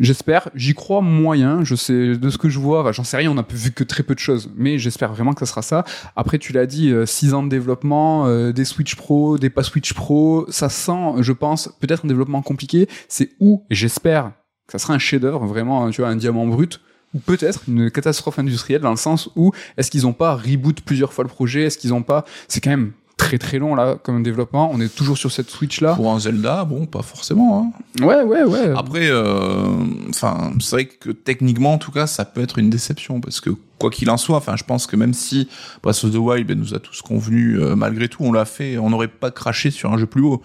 J'espère, j'y crois moyen. Je sais de ce que je vois, j'en sais rien. On a vu que très peu de choses, mais j'espère vraiment que ça sera ça. Après, tu l'as dit, 6 ans de développement, euh, des Switch Pro, des pas Switch Pro, ça sent, je pense, peut-être un développement compliqué. C'est où, j'espère que ça sera un chef-d'œuvre, vraiment, tu vois, un diamant brut. Ou peut-être une catastrophe industrielle dans le sens où est-ce qu'ils ont pas reboot plusieurs fois le projet Est-ce qu'ils ont pas C'est quand même très très long là comme développement. On est toujours sur cette Switch là. Pour un Zelda, bon, pas forcément. Hein. Ouais, ouais, ouais. Après, euh, enfin, c'est vrai que techniquement, en tout cas, ça peut être une déception parce que quoi qu'il en soit, enfin, je pense que même si Breath of the Wild ben, nous a tous convenu, euh, malgré tout, on l'a fait, on n'aurait pas craché sur un jeu plus haut.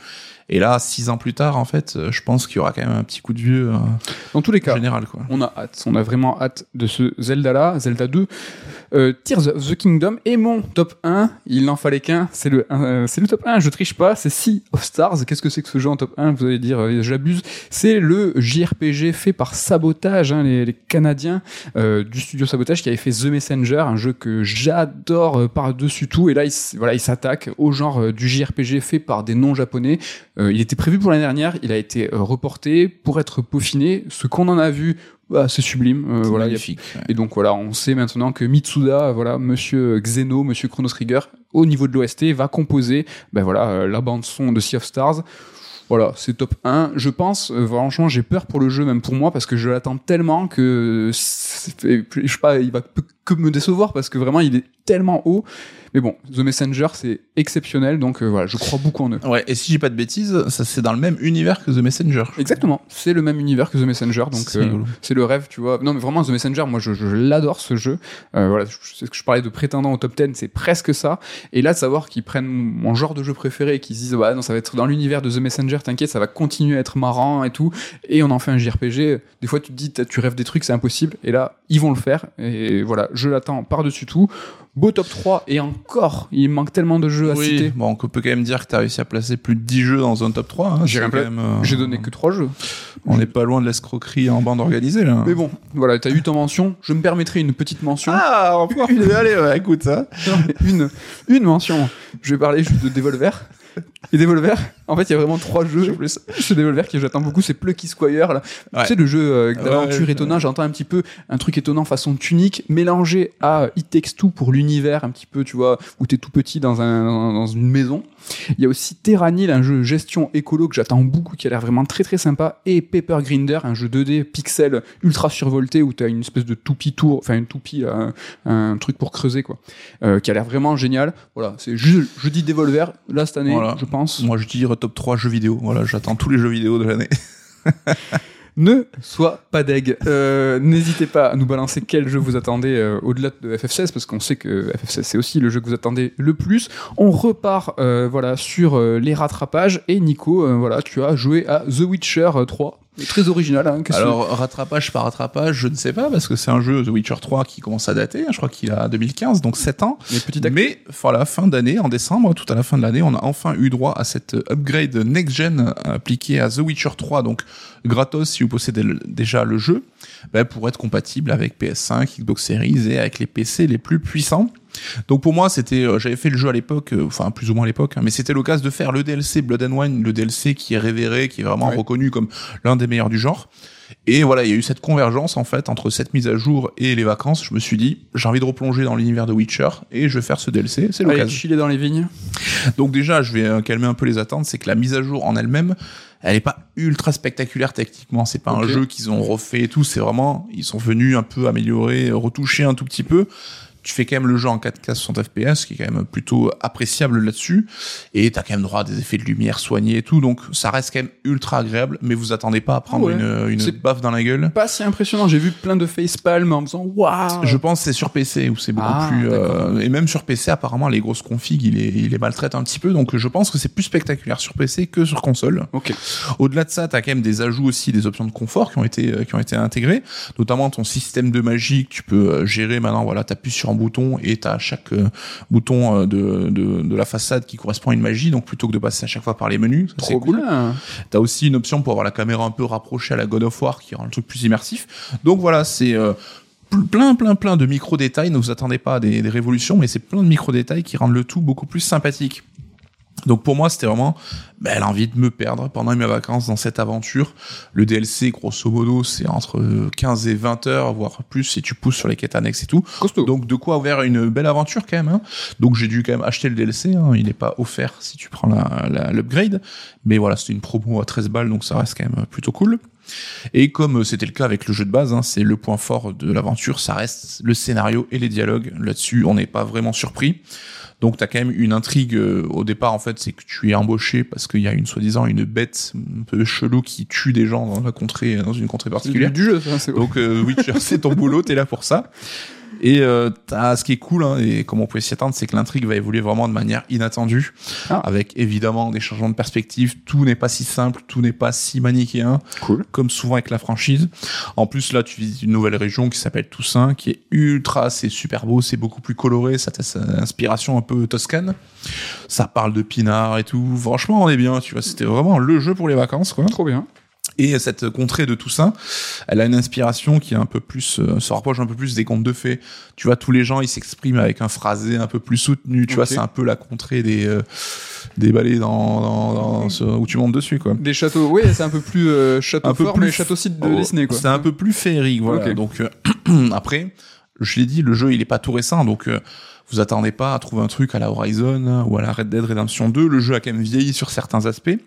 Et là, six ans plus tard, en fait, euh, je pense qu'il y aura quand même un petit coup de vieux euh, Dans tous les cas, général, quoi. on a hâte. On a vraiment hâte de ce Zelda là, Zelda 2. Euh, Tears of the Kingdom et mon top 1, il n'en fallait qu'un, c'est le, euh, c'est le top 1, je triche pas, c'est Sea of Stars. Qu'est-ce que c'est que ce jeu en top 1 Vous allez dire, j'abuse. C'est le JRPG fait par Sabotage, hein, les, les Canadiens du studio Sabotage qui avait fait The Messenger, un jeu que j'adore euh, par-dessus tout. Et là, il, voilà, il s'attaque au genre euh, du JRPG fait par des non-japonais. Euh, il était prévu pour l'année dernière, il a été reporté pour être peaufiné. Ce qu'on en a vu, bah, c'est sublime. Euh, voilà, a magnifique. ouais. et donc voilà, on sait maintenant que Mitsuda, voilà, Monsieur Xeno, Monsieur Chrono Trigger, au niveau de l'OST, va composer, ben voilà, la bande son de Sea of Stars. Voilà, c'est top 1. Je pense, euh, franchement, j'ai peur pour le jeu, même pour moi, parce que je l'attends tellement que, je sais pas, il va que me décevoir parce que vraiment, il est tellement haut. Mais bon, The Messenger, c'est exceptionnel, donc euh, voilà, je crois beaucoup en eux. Ouais, et si dis pas de bêtises, ça c'est dans le même univers que The Messenger. Exactement, c'est le même univers que The Messenger, donc C'est euh, c'est le rêve, tu vois. Non, mais vraiment, The Messenger, moi, je, je l'adore ce jeu. Euh, voilà, je sais que je parlais de prétendant au top 10, c'est presque ça. Et là, de savoir qu'ils prennent mon genre de jeu préféré et qu'ils se disent, ouais, non, ça va être dans l'univers de The Messenger, t'inquiète, ça va continuer à être marrant et tout. Et on en fait un JRPG. Des fois, tu te dis, tu rêves des trucs, c'est impossible. Et là, ils vont le faire. Et voilà, je l'attends par-dessus tout. Beau top 3. Et encore, il manque tellement de jeux à Oui, citer. bon, on peut quand même dire que t'as réussi à placer plus de 10 jeux dans un top 3. Hein, J'ai euh, J'ai donné que 3 jeux. On n'est pas loin de l'escroquerie en bande organisée, là. Mais bon, voilà, t'as eu ta mention. Je me permettrai une petite mention. Ah, on va pouvoir Allez, ouais, écoute ça. Mais une, une mention. Je vais parler juste de Devolver. [laughs] Et Devolver, en fait, il y a vraiment trois jeux chez [laughs] Devolver que j'attends beaucoup. C'est Plucky Squire, là. Ouais. Tu sais, le jeu euh, d'aventure Ouais, étonnant. J'entends un petit peu un truc étonnant façon tunique, mélangé à It Takes Two pour l'univers, un petit peu, tu vois, où t'es tout petit dans, un, dans une maison. Il y a aussi Terranil, un jeu gestion écolo que j'attends beaucoup, qui a l'air vraiment très très sympa. Et Paper Grinder, un jeu 2D pixel ultra survolté où t'as une espèce de toupie tour, enfin une toupie, un, un truc pour creuser, quoi euh, qui a l'air vraiment génial. Voilà, c'est je, je dis Devolver là cette année, Voilà. je pense. Moi, je dirais top 3 jeux vidéo. Voilà, j'attends tous les jeux vidéo de l'année. [laughs] Ne sois pas deg. Euh, N'hésitez pas à nous balancer quel jeu vous attendez euh, au-delà de FF16 parce qu'on sait que FF16 c'est aussi le jeu que vous attendez le plus. On repart euh, voilà sur les rattrapages et Nico, voilà, tu as joué à The Witcher euh, 3. Très original. Hein, Alors, rattrapage par rattrapage, je ne sais pas, parce que c'est un jeu The Witcher 3 qui commence à dater. Je crois qu'il a 2015, donc 7 ans. mais petit. Mais voilà, fin d'année, en décembre, tout à la fin de l'année, on a enfin eu droit à cette upgrade next-gen appliquée à The Witcher 3, donc gratos si vous possédez le- déjà le jeu, ben, pour être compatible avec PS5, Xbox Series et avec les PC les plus puissants. Donc pour moi, c'était, euh, j'avais fait le jeu à l'époque, euh, enfin plus ou moins à l'époque, hein, mais c'était l'occasion de faire le DLC Blood and Wine, le DLC qui est révéré, qui est vraiment Ouais. reconnu comme l'un des meilleurs du genre. Et voilà, il y a eu cette convergence en fait entre cette mise à jour et les vacances. Je me suis dit, j'ai envie de replonger dans l'univers de Witcher et je vais faire ce DLC. C'est l'occasion. chiller dans les vignes. Donc déjà, je vais euh, calmer un peu les attentes. C'est que la mise à jour en elle-même, elle est pas ultra spectaculaire techniquement. C'est pas un jeu qu'ils ont refait et tout. C'est vraiment, ils sont venus un peu améliorer, retoucher un tout petit peu. Tu fais quand même le jeu en 4K 60 FPS, qui est quand même plutôt appréciable là-dessus, et t'as quand même droit à des effets de lumière soignés et tout, donc ça reste quand même ultra agréable, mais vous attendez pas à prendre Ouais. une, une baffe dans la gueule. Pas si impressionnant. J'ai vu plein de facepalm en me disant waouh. Je pense que c'est sur PC où c'est beaucoup Ah, plus euh, et même sur PC apparemment les grosses configs il les il les maltraite un petit peu donc je pense que c'est plus spectaculaire sur PC que sur console. Ok. Au-delà de ça, tu as quand même des ajouts aussi, des options de confort qui ont été euh, qui ont été intégrées, notamment ton système de magie que tu peux euh, gérer maintenant. Voilà, t'appuies sur un bouton et t'as chaque euh, bouton euh, de, de de la façade qui correspond à une magie. Donc plutôt que de passer à chaque fois par les menus, c'est Trop cool. bien. T'as aussi une option pour avoir la caméra un peu rapprochée à la God of War qui rend le truc plus immersif. Donc voilà, c'est euh, pl- plein, plein, plein de micro-détails. Ne vous attendez pas à des, des révolutions, mais c'est plein de micro-détails qui rendent le tout beaucoup plus sympathique. Donc pour moi, c'était vraiment ben, l'envie de me perdre pendant mes vacances dans cette aventure. Le DLC, grosso modo, c'est entre euh, 15 et 20 heures, voire plus si tu pousses sur les quêtes annexes et tout. Donc de quoi ouvrir une belle aventure quand même. hein. Donc j'ai dû quand même acheter le DLC. hein. Il n'est pas offert si tu prends la- la- l'upgrade. Mais voilà, c'était une promo à 13 balles, donc ça reste quand même plutôt cool. Et comme euh, c'était le cas avec le jeu de base, hein, c'est le point fort de l'aventure, ça reste le scénario et les dialogues. Là-dessus, on n'est pas vraiment surpris. Donc t'as quand même une intrigue euh, au départ en fait, c'est que tu es embauché parce qu'il y a une soi-disant une bête un peu chelou qui tue des gens dans la contrée, dans une contrée particulière. du, du jeu, ça. C'est Donc euh, Witcher, c'est ton boulot, t'es là pour ça. Et euh, ce qui est cool, hein, et comme on pouvait s'y attendre, c'est que l'intrigue va évoluer vraiment de manière inattendue, Ah. avec évidemment des changements de perspective. Tout n'est pas si simple, tout n'est pas si manichéen, cool. comme souvent avec la franchise. En plus, là, tu visites une nouvelle région qui s'appelle Toussaint, qui est ultra, c'est super beau, c'est beaucoup plus coloré, ça a inspiration un peu toscane. Ça parle de pinard et tout. Franchement, on est bien, tu vois. C'était vraiment le jeu pour les vacances, quoi. Trop bien. Et cette contrée de Toussaint, elle a une inspiration qui est un peu plus, euh, se rapproche un peu plus des contes de fées. Tu vois, tous les gens, ils s'expriment avec un phrasé un peu plus soutenu. Tu vois, c'est un peu la contrée des, euh, des balais dans, dans, dans ce- où tu montes dessus, quoi. Des châteaux. Oui, c'est un peu plus euh, château Un peu fort, plus mais château site de Oh, Disney, quoi. C'est un peu plus féerique, voilà. Donc, euh, [clears throat] après, je l'ai dit, le jeu, il est pas tout récent, donc, euh, vous attendez pas à trouver un truc à la Horizon ou à la Red Dead Redemption 2. Le jeu a quand même vieilli sur certains aspects.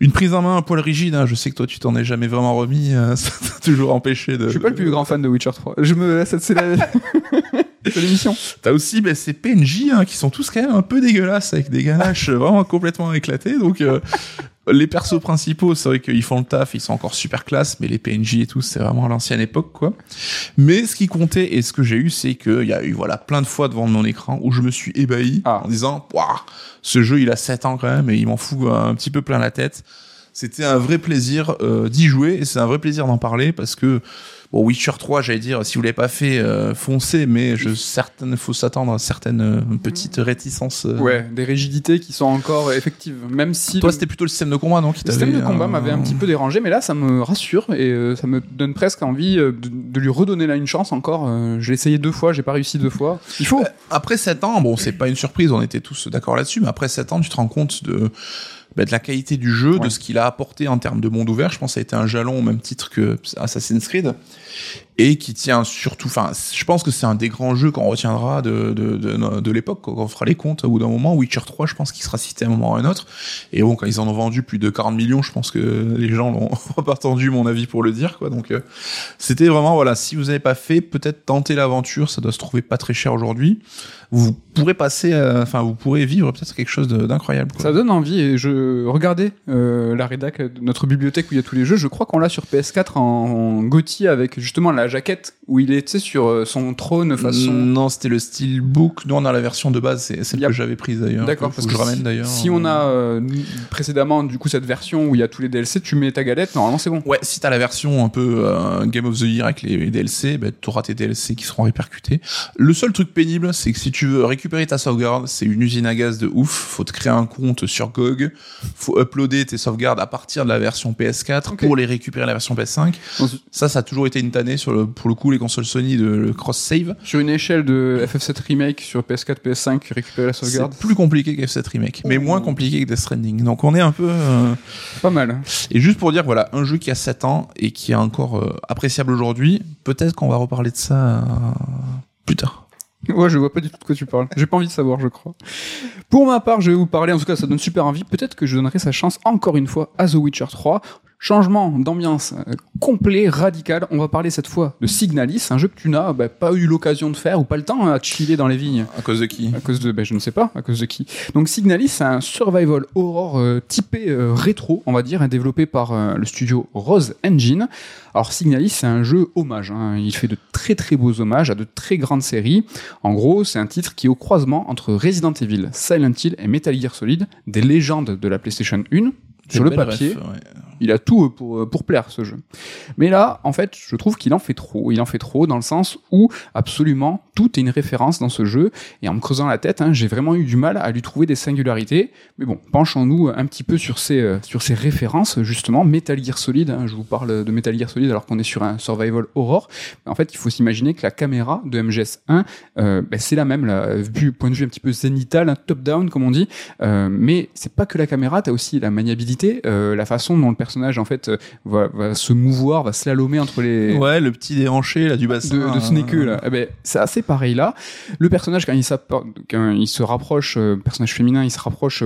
Une prise en main un poil rigide, hein. je sais que toi tu t'en es jamais vraiment remis, euh, [laughs] ça t'a toujours empêché de... Je suis pas le plus grand fan de Witcher 3. Je me laisse, c'est la... [laughs] l'émission. T'as aussi ben, ces PNJ hein, qui sont tous quand même un peu dégueulasses avec des ganaches [laughs] vraiment complètement éclatées. Donc euh, les persos principaux, c'est vrai qu'ils font le taf, ils sont encore super classe, mais les PNJ et tout, c'est vraiment l'ancienne époque quoi. Mais ce qui comptait et ce que j'ai eu, c'est qu'il y a eu voilà plein de fois devant mon écran où je me suis ébahi Ah. en disant, Ouah, ce jeu il a 7 ans quand même et il m'en fout un petit peu plein la tête. C'était un vrai plaisir euh, d'y jouer et c'est un vrai plaisir d'en parler parce que bon Witcher 3 j'allais dire si vous l'avez pas fait euh, foncez mais je certaines faut s'attendre à certaines euh, petites réticences. euh. Ouais, des rigidités qui sont encore effectives. Même si. Toi le- c'était plutôt le système de combat non qui Le système de combat m'avait un petit peu dérangé, mais là, ça me rassure et ça me donne presque envie de, de lui redonner là une chance encore. J'ai essayé deux fois, j'ai pas réussi deux fois. Il faut. Après 7 ans, bon, c'est pas une surprise, on était tous d'accord là-dessus, mais après 7 ans, tu te rends compte de, bah, de la qualité du jeu, Ouais. de ce qu'il a apporté en termes de monde ouvert. Je pense que ça a été un jalon au même titre que Assassin's Creed. Et qui tient surtout, enfin, je pense que c'est un des grands jeux qu'on retiendra de, de, de, l'époque, quand on fera les comptes au bout d'un moment. Witcher 3, je pense qu'il sera cité à un moment ou à un autre. Et bon, quand ils en ont vendu plus de 40 millions, je pense que les gens n'ont [laughs] pas attendu mon avis pour le dire. Donc, euh, c'était vraiment, voilà, si vous n'avez pas fait, peut-être tenter l'aventure, ça doit se trouver pas très cher aujourd'hui. Vous pourrez passer, euh, enfin, vous pourrez vivre peut-être quelque chose d'incroyable. Ça donne envie et je regardais euh, la rédac notre bibliothèque où il y a tous les jeux. Je crois qu'on l'a sur PS4 en, en avec justement la jaquette où il est sur euh, son trône façon. Non, c'était le Steelbook. Nous, on a la version de base, c'est celle que j'avais prise d'ailleurs. D'accord, parce que je ramène d'ailleurs. Si on a euh, précédemment du coup cette version où il y a tous les DLC, tu mets ta galette, normalement c'est bon. Ouais, si t'as la version un peu euh, Game of the Year avec les DLC, ben, t'auras tes DLC qui seront répercutés. Le seul truc pénible, c'est que si tu veux récupérer ta sauvegarde, c'est une usine à gaz de ouf. Faut te créer un compte sur GOG. Faut uploader tes sauvegardes à partir de la version PS4 Ok. pour les récupérer à la version PS5. Donc, Ça, ça a toujours été une tannée sur le, pour le coup, les consoles Sony de le cross-save. sur une échelle de FF7 Remake sur PS4, PS5, récupérer la sauvegarde, C'est plus compliqué que F7 Remake, mais moins compliqué que Death Stranding. Donc on est un peu... euh, pas mal. Et juste pour dire, voilà, un jeu qui a 7 ans et qui est encore euh, appréciable aujourd'hui, peut-être qu'on va reparler de ça euh, plus tard. Ouais, je vois pas du tout de quoi tu parles. J'ai pas envie de savoir, je crois. Pour ma part, je vais vous parler, en tout cas, ça donne super envie. Peut-être que je donnerai sa chance encore une fois à The Witcher 3. Changement d'ambiance euh, complet, radical. On va parler cette fois de Signalis, un jeu que tu n'as bah, pas eu l'occasion de faire ou pas le temps à chiller dans les vignes. À cause de qui? À cause de, ben, je ne sais pas, à cause de qui. Donc Signalis, c'est un survival horror euh, typé euh, rétro, on va dire, développé par euh, le studio Rose Engine. Alors Signalis, c'est un jeu hommage. hein. Il fait de très très beaux hommages à de très grandes séries. En gros, c'est un titre qui est au croisement entre Resident Evil, Silent Hill et Metal Gear Solid, des légendes de la PlayStation 1. Sur le papier, ref, ouais. Il a tout euh, pour, euh, pour plaire ce jeu. Mais là, en fait, je trouve qu'il en fait trop. Il en fait trop dans le sens où absolument tout est une référence dans ce jeu. Et en me creusant la tête, hein, j'ai vraiment eu du mal à lui trouver des singularités. Mais bon, penchons-nous un petit peu sur ces, euh, sur ces références, justement. Metal Gear Solid, hein, je vous parle de Metal Gear Solid alors qu'on est sur un survival horror. En fait, il faut s'imaginer que la caméra de MGS1, euh, ben, c'est la même, là, point de vue un petit peu zénital, hein, top-down comme on dit. Mais c'est pas que la caméra, t'as aussi la maniabilité, la façon dont le en fait euh, va, va se mouvoir, va slalomer entre les Ouais, le petit déhanché là du bassin. de, de Snake euh, là. Eh ben, c'est assez pareil là. Le personnage quand il, s'appro- quand il se rapproche, euh, personnage féminin, il se rapproche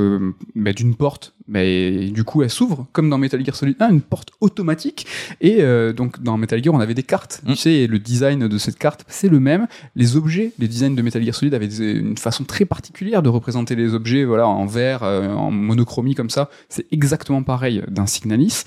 ben, d'une porte. Ben, du coup, elle s'ouvre comme dans Metal Gear Solid 1, une porte automatique. Et euh, donc dans Metal Gear, on avait des cartes. Mm. Tu sais, et le design de cette carte, c'est le même. Les objets, les designs de Metal Gear Solid avaient des- une façon très particulière de représenter les objets, voilà, en vert, euh, en monochromie comme ça. C'est exactement pareil d'un Signalis.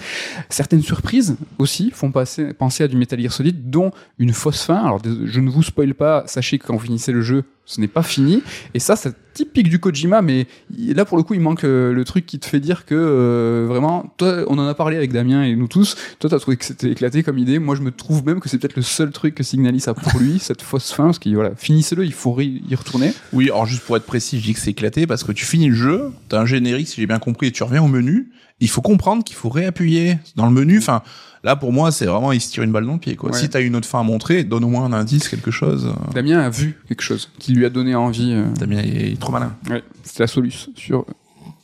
Certaines surprises aussi font passer, penser à du Metal Gear Solid, dont une fausse fin. Alors, je ne vous spoil pas, sachez que quand vous finissez le jeu, ce n'est pas fini. Et ça, c'est typique du Kojima, mais là, pour le coup, il manque euh, le truc qui te fait dire que euh, vraiment, toi, on en a parlé avec Damien et nous tous. Toi, t'as trouvé que c'était éclaté comme idée. Moi, je me trouve même que c'est peut-être le seul truc que Signalis a pour lui, [laughs] cette fausse fin, parce qu'il voilà, finissez-le, il faut y retourner. Oui, alors juste pour être précis, je dis que c'est éclaté parce que tu finis le jeu, t'as un générique si j'ai bien compris, et tu reviens au menu. Il faut comprendre qu'il faut réappuyer dans le menu. Enfin, là pour moi, c'est vraiment il se tire une balle dans le pied. Quoi. Ouais. Si t'as une autre fin à montrer, donne au moins un indice, quelque chose. Damien a vu quelque chose qui lui a donné envie. euh, Damien il est trop malin. Ouais, c'est la Solus sur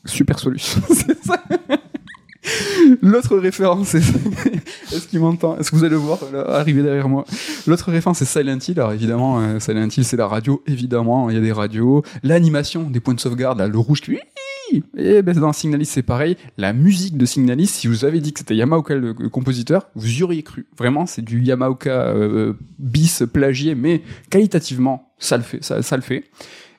Super Solus. [laughs] c'est ça. L'autre référence, est-ce qu'il m'entend? Est-ce que vous allez le voir arriver derrière moi? L'autre référence, c'est Silent Hill. Alors évidemment, euh, Silent Hill, c'est la radio. Évidemment, il y a des radios. L'animation des points de sauvegarde, là, le rouge qui... Et ben, dans Signalis, c'est pareil. La musique de Signalis, si vous avais dit que c'était Yamaoka le, compositeur, vous y auriez cru. Vraiment, c'est du Yamaoka euh, bis plagié, mais qualitativement, ça le fait. Ça le fait.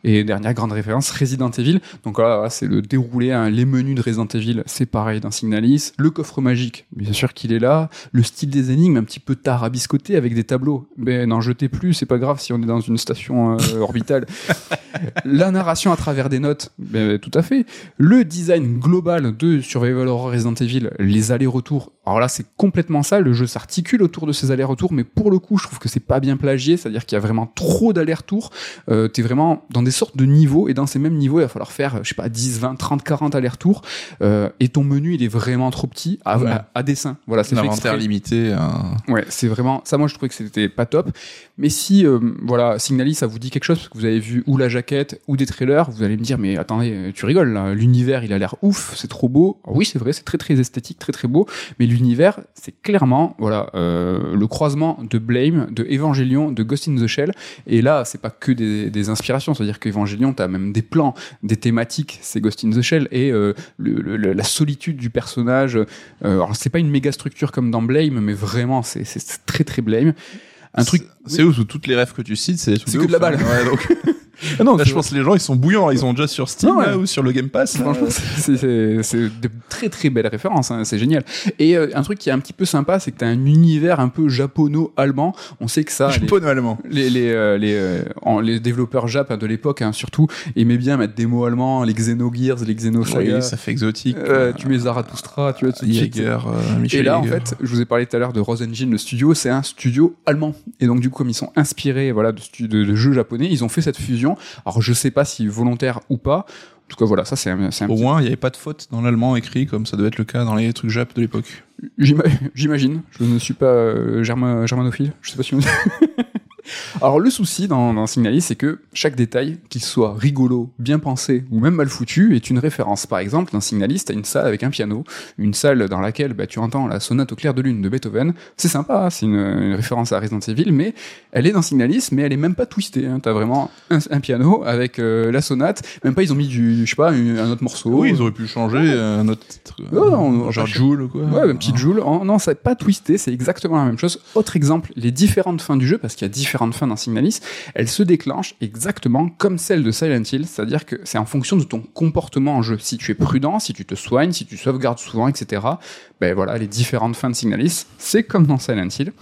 Et dernière grande référence, Resident Evil. Donc là, c'est le déroulé, hein, les menus de Resident Evil, c'est pareil dans Signalis. Le coffre magique, bien sûr qu'il est là. Le style des énigmes, un petit peu tarabiscoté avec des tableaux. Mais n'en jetez plus, c'est pas grave si on est dans une station euh, orbitale. [laughs] La narration à travers des notes, ben, tout à fait. Le design global de Survival Horror Resident Evil, les allers-retours. Alors là, c'est complètement ça. Le jeu s'articule autour de ces allers-retours, mais pour le coup, je trouve que c'est pas bien plagié. C'est-à-dire qu'il y a vraiment trop d'allers-retours. Euh, T'es vraiment dans des sortes de niveaux, et dans ces mêmes niveaux, il va falloir faire, je sais pas, 10, 20, 30, 40 allers-retours. Euh, et ton menu, il est vraiment trop petit à, Ouais. à- à dessin. Voilà, c'est limité. un- Ouais, c'est vraiment ça. Moi, je trouvais que c'était pas top. Mais si, euh, voilà, Signalis, ça vous dit quelque chose parce que vous avez vu ou la jaquette ou des trailers, vous allez me dire, mais attendez, tu rigoles. L'univers, il a l'air ouf, c'est trop beau. Alors oui, c'est vrai, c'est très très esthétique, très très beau. Mais l'univers, c'est clairement, voilà, euh, le croisement de Blame, de Evangelion, de Ghost in the Shell. Et là, c'est pas que des, des inspirations. C'est-à-dire qu'Evangelion, t'as même des plans, des thématiques. C'est Ghost in the Shell et euh, le- le- la solitude du personnage. Euh, alors c'est pas une méga structure comme dans Blame, mais vraiment c'est très très Blame. Un truc. C'est où sous toutes les rêves que tu cites, c'est que de la hein. balle. Ouais, donc, [laughs] Ah non, là, je pense que les gens ils sont bouillants, ils ont déjà sur Steam Non, ouais. là, ou sur le Game Pass. Franchement, c'est- de très très belles références, hein, c'est génial. Et euh, un truc qui est un petit peu sympa, c'est que t'as un univers un peu japono-allemand. On sait que ça, japono-allemand. les, les, euh, les, euh, en- les développeurs jap de l'époque, hein, surtout, aimaient bien mettre des mots allemands, les Xenogears, les Xenosaga. Oui, ça fait exotique. Tu mets Zarathustra, tu vois, suite. Jäger, Michel Et là, en fait, je vous ai parlé tout à l'heure de Rose Engine, le studio, c'est un studio allemand. Et donc, du coup, comme ils sont inspirés, voilà, de, stu- de, de jeux japonais, ils ont fait cette fusion. Alors, je sais pas si volontaire ou pas. En tout cas, voilà, ça, c'est un, c'est un Au petit- moins, il n'y avait pas de faute dans l'allemand écrit, comme ça devait être le cas dans les trucs Jap de l'époque. J'ima- J'imagine. Je ne suis pas euh, germa- germanophile. Je sais pas si on [laughs] Alors le souci dans, dans Signalis, c'est que chaque détail, qu'il soit rigolo, bien pensé ou même mal foutu, est une référence. Par exemple, dans Signalis, t'as une salle avec un piano, une salle dans laquelle bah, tu entends la sonate au clair de lune de Beethoven. C'est sympa, hein, c'est une, une référence à Resident Evil, mais elle est dans Signalis, mais elle est même pas twistée. Hein. T'as vraiment un, un piano avec euh, la sonate. Même pas, ils ont mis du, je sais pas, une- un autre morceau. Oui, ils auraient pu changer un autre titre. Ouais, on- genre Joule ou quoi. Ouais, un petit Joule. Oh, non, c'est pas twisté, c'est exactement la même chose. Autre exemple, les différentes fins du jeu, parce qu'il y a différentes fins dans Signalis, elles se déclenchent exactement comme celles de Silent Hill, c'est-à-dire que c'est en fonction de ton comportement en jeu. Si tu es prudent, si tu te soignes, si tu sauvegardes souvent, etc. Ben voilà, les différentes fins de Signalis, c'est comme dans Silent Hill.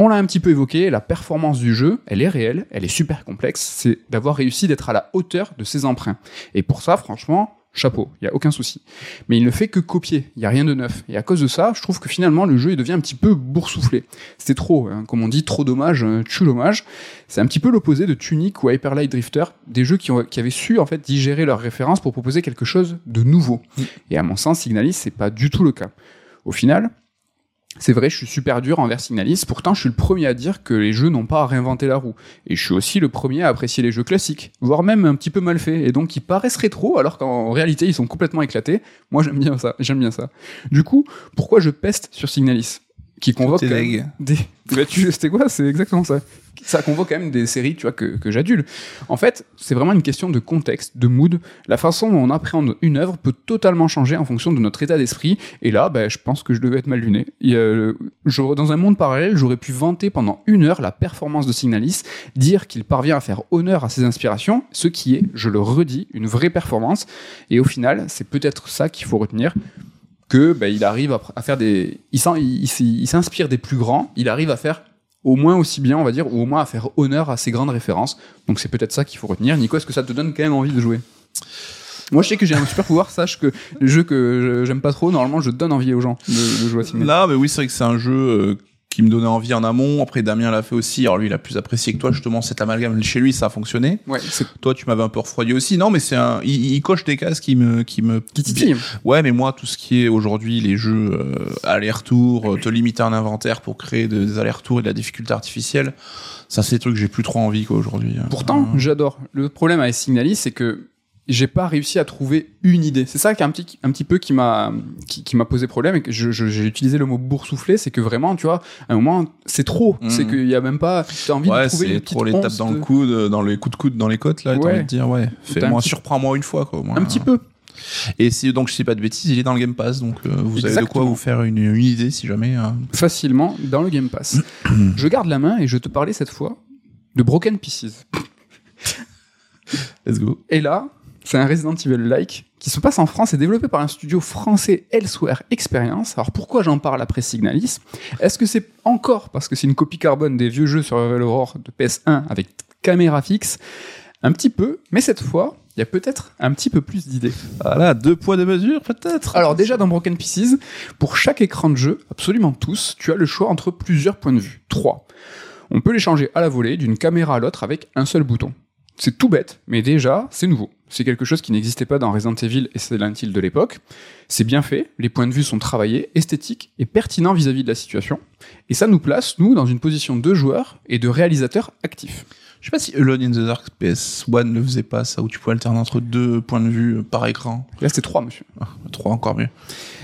On l'a un petit peu évoqué, la performance du jeu, elle est réelle, elle est super complexe, c'est d'avoir réussi d'être à la hauteur de ses emprunts. Et pour ça, franchement, chapeau, il y a aucun souci. Mais il ne fait que copier, il y a rien de neuf. Et à cause de ça, je trouve que finalement le jeu il devient un petit peu boursouflé. C'était trop, hein, comme on dit, trop dommage, euh, tue dommage. C'est un petit peu l'opposé de Tunic ou Hyper Light Drifter, des jeux qui, ont, qui avaient su en fait digérer leurs références pour proposer quelque chose de nouveau. Et à mon sens, Signalis c'est pas du tout le cas. Au final, c'est vrai, je suis super dur envers Signalis, pourtant je suis le premier à dire que les jeux n'ont pas à réinventer la roue. Et je suis aussi le premier à apprécier les jeux classiques, voire même un petit peu mal faits, et donc qui paraissent rétro, alors qu'en réalité ils sont complètement éclatés. Moi j'aime bien ça, j'aime bien ça. Du coup, pourquoi je peste sur Signalis? Qui convoque deg. des... [laughs] Bah. C'était quoi? C'est exactement ça. Ça convoque quand même des séries, tu vois, que, que j'adule. En fait, c'est vraiment une question de contexte, de mood. La façon dont on appréhende une œuvre peut totalement changer en fonction de notre état d'esprit. Et là, bah, je pense que je devais être mal luné. Euh, dans un monde parallèle, j'aurais pu vanter pendant une heure la performance de Signalis, dire qu'il parvient à faire honneur à ses inspirations, ce qui est, je le redis, une vraie performance. Et au final, c'est peut-être ça qu'il faut retenir que bah, il arrive à, faire des il s'inspire des plus grands il arrive à faire au moins aussi bien on va dire ou au moins à faire honneur à ses grandes références. Donc c'est peut-être ça qu'il faut retenir. Nico est-ce que ça te donne quand même envie de jouer? Moi je sais que j'ai un super pouvoir. Sache que les jeux que j'aime pas trop. Normalement je donne envie aux gens de, jouer à Là, mais oui, c'est vrai que c'est un jeu euh, qui me donnait envie en amont. Après, Damien l'a fait aussi. Alors lui, il a plus apprécié que toi, justement, cet amalgame. Chez lui, ça a fonctionné. ouais Toi, tu m'avais un peu refroidi aussi. Non, mais c'est un, il, il coche des cases qui me, qui me, qui titille Ouais, mais moi, tout ce qui est aujourd'hui les jeux euh, aller-retour, euh, te limiter un inventaire pour créer de- des allers-retours et de la difficulté artificielle, ça, c'est des trucs que j'ai plus trop envie, quoi, aujourd'hui. Pourtant, Euh, j'adore. Le problème avec Signalis, c'est que j'ai pas réussi à trouver une idée. C'est ça qui est un petit, un petit peu qui m'a, qui, qui m'a posé problème et que je- je- j'ai utilisé le mot boursouflé, c'est que vraiment, tu vois, à un moment, c'est trop. Mhm. C'est qu'il y a même pas, t'as envie de trouver une trop les tapes dans de- le coude, euh, dans les coups de coude, dans les côtes, là, t'as Ouais. envie de dire, ouais, T'as fais-moi, petit- surprends-moi une fois, quoi, moins. Un petit peu. Et si, donc, je sais pas de bêtises, il est dans le Game Pass, donc, euh, vous avez de quoi vous faire une, une idée, si jamais, euh, Facilement dans le Game Pass. [clears throat] je garde la main et je te parlais cette fois de Broken Pieces. let's go. Et là, c'est un Resident Evil-like qui se passe en France et développé par un studio français Elsewhere Experience. Alors pourquoi j'en parle après Signalis? Est-ce que c'est encore parce que c'est une copie carbone des vieux jeux sur Aurore de PS1 avec caméra fixe? Un petit peu, mais cette fois, il y a peut-être un petit peu plus d'idées. Voilà, deux poids, deux mesures, peut-être. Alors déjà dans Broken Pieces, pour chaque écran de jeu, absolument tous, tu as le choix entre plusieurs points de vue. Trois. On peut les changer à la volée d'une caméra à l'autre avec un seul bouton. C'est tout bête, mais déjà, c'est nouveau. C'est quelque chose qui n'existait pas dans Resident Evil et Silent Hill de l'époque. C'est bien fait, les points de vue sont travaillés, esthétiques et pertinents vis-à-vis de la situation. Et ça nous place, nous, dans une position de joueur et de réalisateur actif. Je sais pas si Alone in the Dark PS1 ne faisait pas ça, où tu pouvais alterner entre deux points de vue euh, par écran. Là, c'est trois, monsieur. Trois, encore mieux.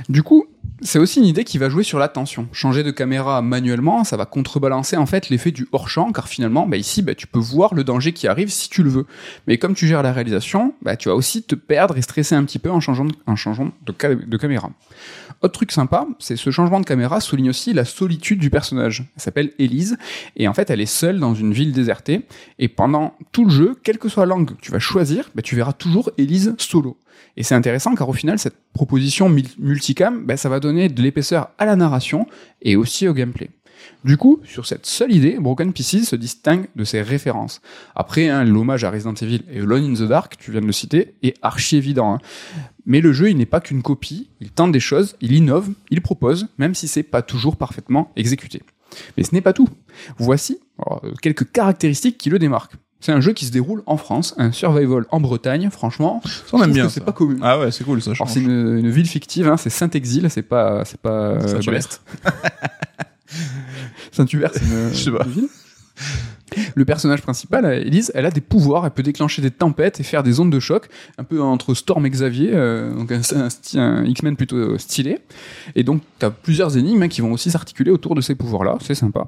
Du coup, c'est aussi une idée qui va jouer sur l'attention. Changer de caméra manuellement, ça va contrebalancer en fait l'effet du hors-champ, car finalement, bah, ici, bah, tu peux voir le danger qui arrive si tu le veux. Mais comme tu gères la réalisation, bah, tu vas aussi te perdre et stresser un petit peu en changeant de, caméra. Autre truc sympa, c'est ce changement de caméra souligne aussi la solitude du personnage. Elle s'appelle Elise, et en fait, elle est seule dans une ville désertée. Et pendant tout le jeu, quelle que soit l'angle que tu vas choisir, bah, tu verras toujours Elise solo. Et c'est intéressant car au final, cette proposition mul- multicam, bah, ça va donner de l'épaisseur à la narration et aussi au gameplay. Du coup, sur cette seule idée, Broken Pieces se distingue de ses références. Après, hein, l'hommage à Resident Evil et Alone in the Dark, tu viens de le citer, est archi évident. hein. Mais le jeu, il n'est pas qu'une copie, il tente des choses, il innove, il propose, même si c'est pas toujours parfaitement exécuté. Mais ce n'est pas tout. Voici euh, quelques caractéristiques qui le démarquent. C'est un jeu qui se déroule en France, un survival en Bretagne, franchement. On aime bien. C'est pas commun. Ah ouais, c'est cool, ça c'est une, une ville fictive, hein, c'est Saint-Exil, c'est pas c'est pas euh, Saint-Hubert. Brest. [laughs] Saint-Hubert, c'est une, [laughs] Je sais pas. une ville. Le personnage principal, Elise, elle a des pouvoirs, elle peut déclencher des tempêtes et faire des ondes de choc, un peu entre Storm et Xavier, euh, donc un, un sti- un X-Men plutôt stylé. Et donc, tu as plusieurs énigmes hein, qui vont aussi s'articuler autour de ces pouvoirs-là, c'est sympa.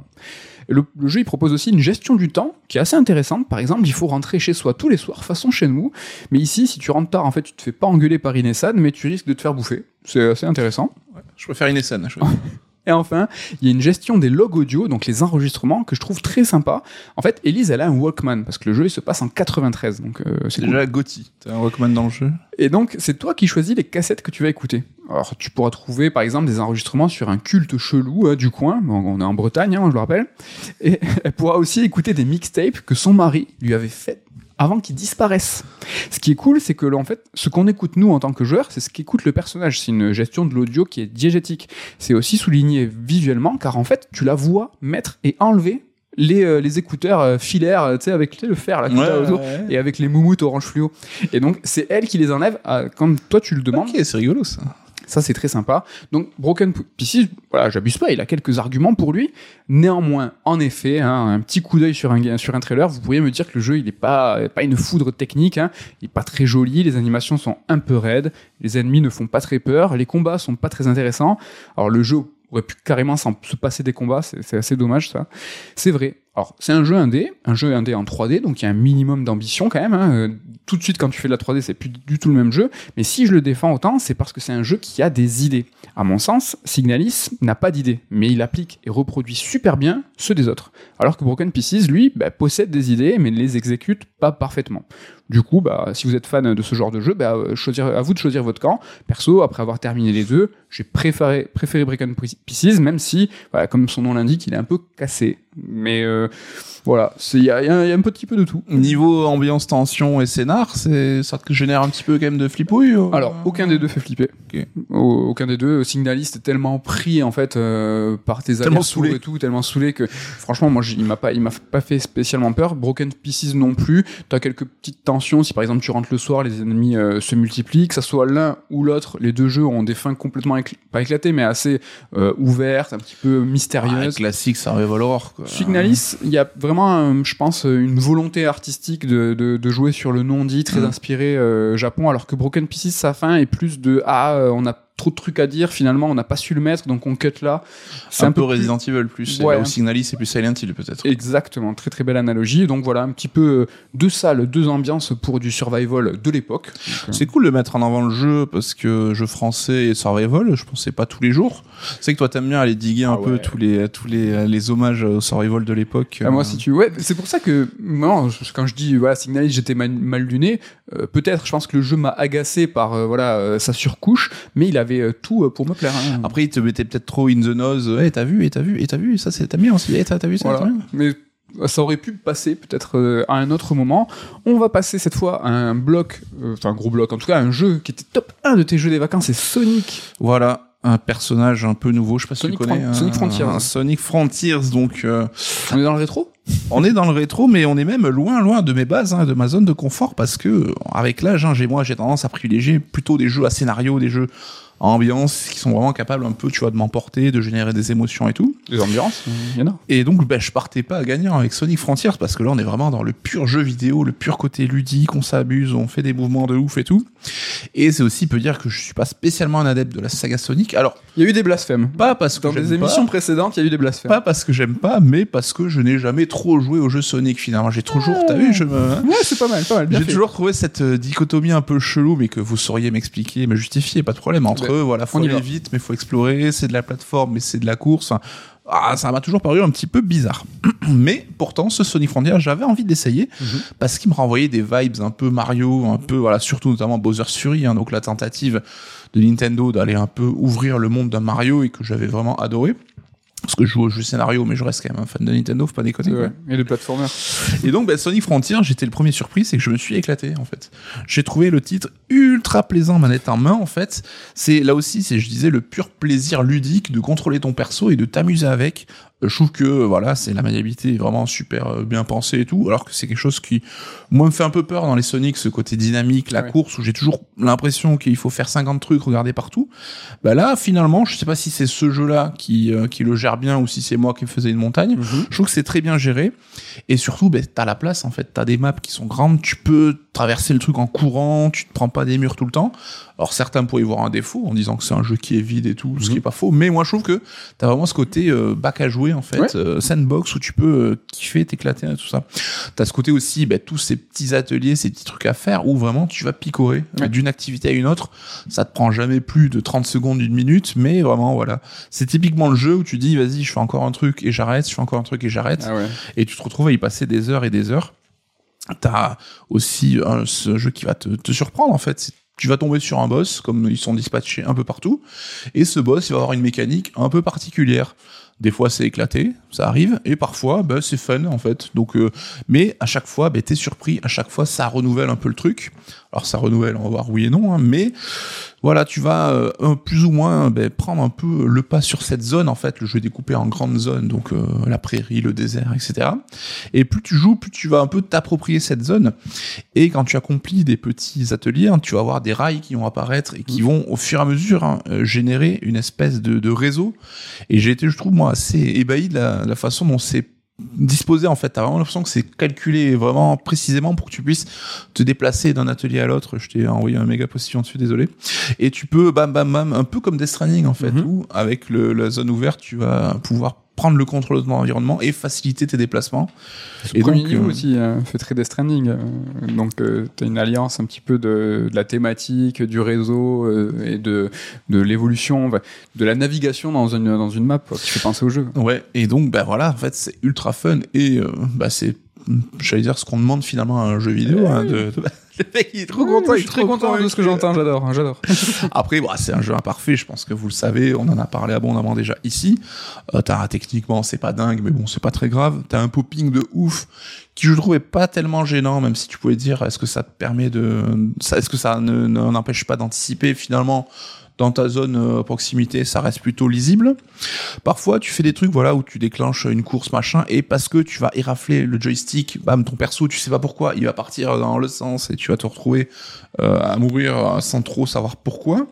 Le, le jeu, il propose aussi une gestion du temps qui est assez intéressante. Par exemple, il faut rentrer chez soi tous les soirs, façon chez nous. Mais ici, si tu rentres tard, en fait, tu te fais pas engueuler par Inessan, mais tu risques de te faire bouffer. C'est assez intéressant. Je préfère une scène. [laughs] Et enfin, il y a une gestion des logs audio, donc les enregistrements, que je trouve très sympa. En fait, Elise, elle a un Walkman, parce que le jeu, il se passe en 93, donc euh, c'est C'est cool. déjà Gotti. T'as un Rockman dans le jeu. Et donc, c'est toi qui choisis les cassettes que tu vas écouter. Alors, tu pourras trouver, par exemple, des enregistrements sur un culte chelou euh, du coin. Bon, on est en Bretagne, hein, je le rappelle. Et [laughs] elle pourra aussi écouter des mixtapes que son mari lui avait fait avant qu'il disparaisse. Ce qui est cool, c'est que, en fait, ce qu'on écoute nous en tant que joueur, c'est ce qu'écoute le personnage. C'est une gestion de l'audio qui est diégétique. C'est aussi souligné visuellement, car en fait, tu la vois mettre et enlever les, euh, les écouteurs euh, filaires, euh, tu sais, avec le fer là, t'as autour, et avec les moumoutes orange fluo. Et donc, c'est elle qui les enlève quand toi tu le demandes. Ok, c'est rigolo ça. Ça, c'est très sympa. Donc, Broken Pieces, voilà, j'abuse pas, il a quelques arguments pour lui. Néanmoins, en effet, hein, un petit coup d'œil sur un, sur un trailer, vous pourriez me dire que le jeu, il est pas, pas une foudre technique, hein. il est pas très joli, les animations sont un peu raides, les ennemis ne font pas très peur, les combats sont pas très intéressants. Alors, le jeu aurait pu carrément se passer des combats, c'est assez dommage ça. C'est vrai. Alors, c'est un jeu indé, un jeu indé en 3D, donc il y a un minimum d'ambition quand même. hein. Euh, Tout de suite, quand tu fais de la 3D, c'est plus du tout le même jeu. Mais si je le défends autant, c'est parce que c'est un jeu qui a des idées. À mon sens, Signalis n'a pas d'idées, mais il applique et reproduit super bien ceux des autres. Alors que Broken Pieces, lui, bah, possède des idées, mais ne les exécute pas parfaitement. Du coup, bah, si vous êtes fan de ce genre de jeu, bah, euh, à vous de choisir votre camp. Perso, après avoir terminé les deux, j'ai préféré, préféré Broken Pieces, même si, comme son nom l'indique, il est un peu cassé. Mais euh, voilà, il y a, y y un petit peu de tout. Niveau ambiance, tension et scénar, c'est ça te génère un petit peu quand même de flipouille ou- Alors, aucun des deux fait flipper. Aucun des deux. Signaliste est tellement pris en fait euh, par tes Tellement saoulé. et tout, tellement saoulé que franchement, moi, il m'a pas, il m'a pas fait spécialement peur. Broken Pieces non plus. T'as quelques petites tensions. Si par exemple tu rentres le soir, les ennemis euh, se multiplient, que ça soit l'un ou l'autre, les deux jeux ont des fins complètement écl- pas éclatées, mais assez euh, ouvertes, un petit peu Ah, mystérieuses. classique survival horror quoi. Signalis, il y a vraiment, euh, je pense, une volonté artistique de, de, de jouer sur le non-dit, très Mm. inspiré euh, Japon, alors que Broken Pieces, sa fin est plus de ah, euh, on a trop de trucs à dire, finalement, on n'a pas su le mettre, donc on cut là. C'est un, peu, Resident Evil plus. Ouais, un- au Signalis, c'est plus Silent Hill peut-être. Exactement, très très belle analogie. Donc voilà, un petit peu euh, deux salles, deux ambiances pour du survival de l'époque. Euh, C'est cool de mettre en avant le jeu parce que jeu français et survival, je pensais pas tous les jours. C'est que toi t'aimes bien aller diguer un Ah peu tous les tous les les hommages au survival de l'époque. Ah, moi, Euh, si tu ouais, c'est pour ça que je- quand je dis voilà, Signalis, j'étais mal, mal luné. euh, Peut-être, je pense que le jeu m'a agacé par euh, voilà euh, sa surcouche, mais il avait euh, tout euh, pour me plaire. hein. Après, il te mettait peut-être trop in the nose. Eh, t'as vu, et t'as vu, et t'as vu, ça c'est t'as bien aussi. Eh, t'as t'as vu ça, Voilà. bien Mais euh, ça aurait pu passer peut-être euh, à un autre moment. On va passer cette fois à un bloc, euh, enfin un gros bloc, en tout cas un jeu qui était top 1 de tes jeux des vacances, c'est Sonic. Voilà. Un personnage un peu nouveau, je sais pas Sonic si tu connais. Sonic Frontiers. un Sonic Frontiers, donc euh, On est dans le rétro? on est dans le rétro, mais on est même loin, loin de mes bases, hein, de ma zone de confort, parce que avec l'âge, hein, j'ai moi, j'ai tendance à privilégier plutôt des jeux à scénario, des jeux à ambiance, qui sont vraiment capables un peu, tu vois, de m'emporter, de générer des émotions et tout. Des ambiances, il y en a. Et donc, ben, je partais pas gagnant avec Sonic Frontiers, parce que là, on est vraiment dans le pur jeu vidéo, le pur côté ludique, on s'abuse, on fait des mouvements de ouf et tout. Et c'est aussi peut dire que je suis pas spécialement un adepte de la saga Sonic. Alors, Il y a eu des blasphèmes. pas parce que Dans des pas- émissions précédentes, il y a eu des blasphèmes. pas parce que j'aime pas, mais parce que je n'ai jamais trop joué au jeu Sonic finalement. J'ai toujours, t'as vu, je me, Ouais, c'est pas mal, pas mal. J'ai toujours trouvé cette euh, dichotomie un peu chelou, mais que vous sauriez m'expliquer, me justifier, pas de problème. Entre Eux, voilà, faut aller va. vite, mais faut explorer. C'est de la plateforme, mais c'est de la course. Ah, ça m'a toujours paru un petit peu bizarre. [clears throat] mais pourtant, ce Sonic Frontier, j'avais envie d'essayer Mhm. parce qu'il me renvoyait des vibes un peu Mario, un peu, voilà, surtout notamment Bowser's Fury, hein, donc la tentative de Nintendo d'aller un peu ouvrir le monde d'un Mario et que j'avais vraiment adoré. Parce que je joue au jeu scénario, mais je reste quand même un fan de Nintendo, faut pas déconner. Vrai. Et des platformers. Et donc, bah, Sonic Frontier, j'étais le premier surpris, c'est que je me suis éclaté, en fait. J'ai trouvé le titre ultra plaisant, manette en main, en fait. C'est, là aussi, c'est, je disais, le pur plaisir ludique de contrôler ton perso et de t'amuser avec. Je trouve que voilà, c'est la maniabilité est vraiment super euh, bien pensée et tout, alors que c'est quelque chose qui moi me fait un peu peur dans les Sonic, ce côté dynamique, la Ouais. course où j'ai toujours l'impression qu'il faut faire 50 trucs, regarder partout. Bah là, finalement, je sais pas si c'est ce jeu-là qui euh, qui le gère bien ou si c'est moi qui me faisais une montagne. Je trouve que c'est très bien géré et surtout, ben t'as la place en fait, t'as des maps qui sont grandes, tu peux traverser le truc en courant, tu te prends pas des murs tout le temps. Alors certains pourraient y voir un défaut en disant que c'est un jeu qui est vide et tout, ce qui est pas faux, mais moi je trouve que t'as vraiment ce côté euh, bac à jouer en fait, Ouais. euh, sandbox où tu peux euh, kiffer, t'éclater et tout ça. T'as ce côté aussi, ben, tous ces petits ateliers, ces petits trucs à faire où vraiment tu vas picorer euh, Ouais. d'une activité à une autre. Ça te prend jamais plus de 30 secondes, une minute, mais vraiment voilà, c'est typiquement le jeu où tu dis vas-y, je fais encore un truc et j'arrête, je fais encore un truc et j'arrête Ah ouais. et tu te retrouves à y passer des heures et des heures. T'as aussi un, ce jeu qui va te, te surprendre en fait. Tu vas tomber sur un boss, comme ils sont dispatchés un peu partout, et ce boss il va avoir une mécanique un peu particulière. Des fois c'est éclaté, ça arrive, et parfois bah, c'est fun en fait. Donc, euh, mais à chaque fois, bah, t'es surpris, à chaque fois ça renouvelle un peu le truc. Alors ça renouvelle, on va voir oui et non, hein, mais voilà, tu vas euh, plus ou moins ben, prendre un peu le pas sur cette zone. En fait, le jeu est découpé en grandes zones, donc euh, la prairie, le désert, etc. Et plus tu joues, plus tu vas un peu t'approprier cette zone. Et quand tu accomplis des petits ateliers, hein, tu vas avoir des rails qui vont apparaître et qui vont au fur et à mesure hein, euh, générer une espèce de, de réseau. Et j'ai été, je trouve, moi, assez ébahi de la, de la façon dont c'est disposé en fait. T'as vraiment l'impression que c'est calculé vraiment précisément pour que tu puisses te déplacer d'un atelier à l'autre. Je t'ai envoyé un méga postillon dessus désolé. Et tu peux bam bam bam un peu comme Death Stranding en fait Mhm. où avec le, la zone ouverte tu vas pouvoir prendre le contrôle de ton environnement et faciliter tes déplacements Le premier donc, niveau euh, aussi euh, fait très Death Stranding. euh, donc, euh, t'as une alliance un petit peu de, de la thématique, du réseau euh, et de, de l'évolution, de la navigation dans une, dans une map quoi, qui fait penser au jeu. Ouais, et donc, bah voilà, en fait, c'est ultra fun et bah c'est, j'allais dire, ce qu'on demande finalement à un jeu vidéo. hein, de, de- [laughs] Le mec, il est trop content, je suis très content de ce que j'entends, j'adore, j'adore. [laughs] Après, bah, c'est un jeu imparfait, je pense que vous le savez, on en a parlé abondamment déjà ici. Euh, t'as, techniquement, c'est pas dingue, mais bon, c'est pas très grave. T'as un popping de ouf qui je trouvais pas tellement gênant, même si tu pouvais dire, est-ce que ça te permet de, est-ce que ça ne, ne- n'empêche pas d'anticiper finalement dans ta zone euh, proximité, ça reste plutôt lisible. Parfois, tu fais des trucs, voilà, où tu déclenches une course, machin, et parce que tu vas érafler le joystick, bam, ton perso, tu sais pas pourquoi, il va partir dans le sens et tu vas te retrouver euh, à mourir euh, sans trop savoir pourquoi.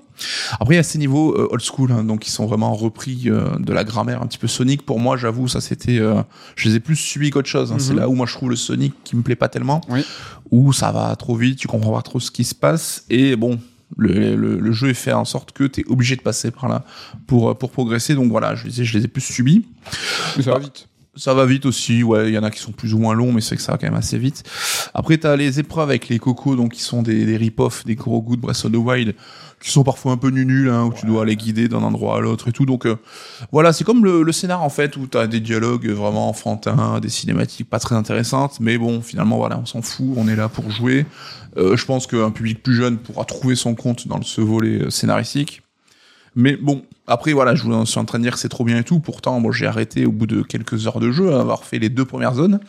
Après, il y a ces niveaux euh, old school, hein, donc qui sont vraiment repris euh, de la grammaire un petit peu Sonic. Pour moi, j'avoue, ça c'était, euh, je les ai plus subis qu'autre chose. hein. C'est Mhm. là où moi je trouve le Sonic qui me plaît pas tellement, Oui. où ça va trop vite, tu comprends pas trop ce qui se passe, et bon. Le, le, le jeu est fait en sorte que tu es obligé de passer par là pour, euh, pour progresser. Donc voilà, je les ai, je les ai plus subis. Mais ça va Bah, vite. Ça va vite aussi, ouais, il y en a qui sont plus ou moins longs, mais c'est que ça va quand même assez vite. Après, t'as les épreuves avec les cocos, donc qui sont des, des rip-off, des gros goûts de Breath of the Wild, qui sont parfois un peu nuls, hein, où tu dois les guider d'un endroit à l'autre et tout. Donc euh, voilà, c'est comme le, le scénar en fait, où t'as des dialogues vraiment enfantins, des cinématiques pas très intéressantes, mais bon, finalement voilà, on s'en fout, on est là pour jouer. Euh, je pense qu'un public plus jeune pourra trouver son compte dans ce volet euh, scénaristique. Mais bon, après voilà, je vous suis en train de dire que c'est trop bien et tout. Pourtant, moi j'ai arrêté au bout de quelques heures de jeu, à avoir fait les deux premières zones.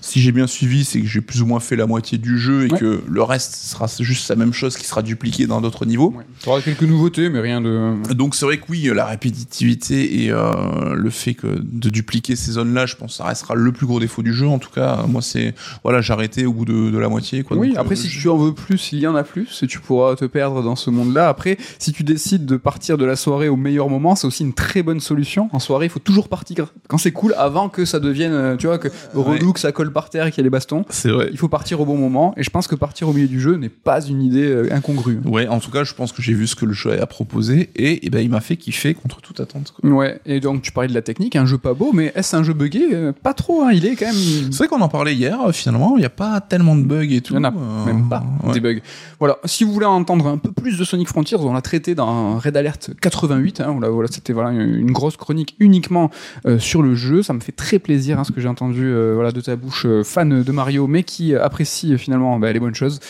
Si j'ai bien suivi, c'est que j'ai plus ou moins fait la moitié du jeu et Ouais. que le reste sera juste la même chose qui sera dupliqué dans d'autres niveaux. Ouais. T'auras quelques nouveautés, mais rien de. Donc c'est vrai que oui, la répétitivité et euh, le fait que de dupliquer ces zones-là, je pense que ça restera le plus gros défaut du jeu. En tout cas, moi c'est voilà, j'ai arrêté au bout de, de la moitié. Quoi. Oui, Donc, après, euh, si je- tu en veux plus, il y en a plus, et tu pourras te perdre dans ce monde-là. Après, si tu décides de partir de la soirée au meilleur moment, c'est aussi une très bonne solution. En soirée, il faut toujours partir quand c'est cool, avant que ça devienne, euh, tu vois, que relou, que ça colle par terre et qu'il y a les bastons. c'est vrai. Il faut partir au bon moment, et je pense que partir au milieu du jeu n'est pas une idée euh, incongrue. Ouais, en tout cas, je pense que j'ai vu ce que le jeu a proposé et, eh ben il m'a fait kiffer contre toute attente. quoi. Ouais, et donc tu parlais de la technique, un jeu pas beau, mais est-ce un jeu buggé? Euh, Pas trop, hein, il est quand même. C'est vrai qu'on en parlait hier. Finalement, il n'y a pas tellement de bugs et tout. Il y en a euh, même pas ouais. des bugs. Voilà, si vous voulez entendre un peu plus de Sonic Frontiers, on l'a traité dans Red Alert 88. Hein, voilà, voilà, c'était voilà une grosse chronique uniquement euh, sur le jeu. Ça me fait très plaisir hein, ce que j'ai entendu euh, voilà de ta bouche, euh, fan de Mario, mais qui apprécie finalement bah, les bonnes choses.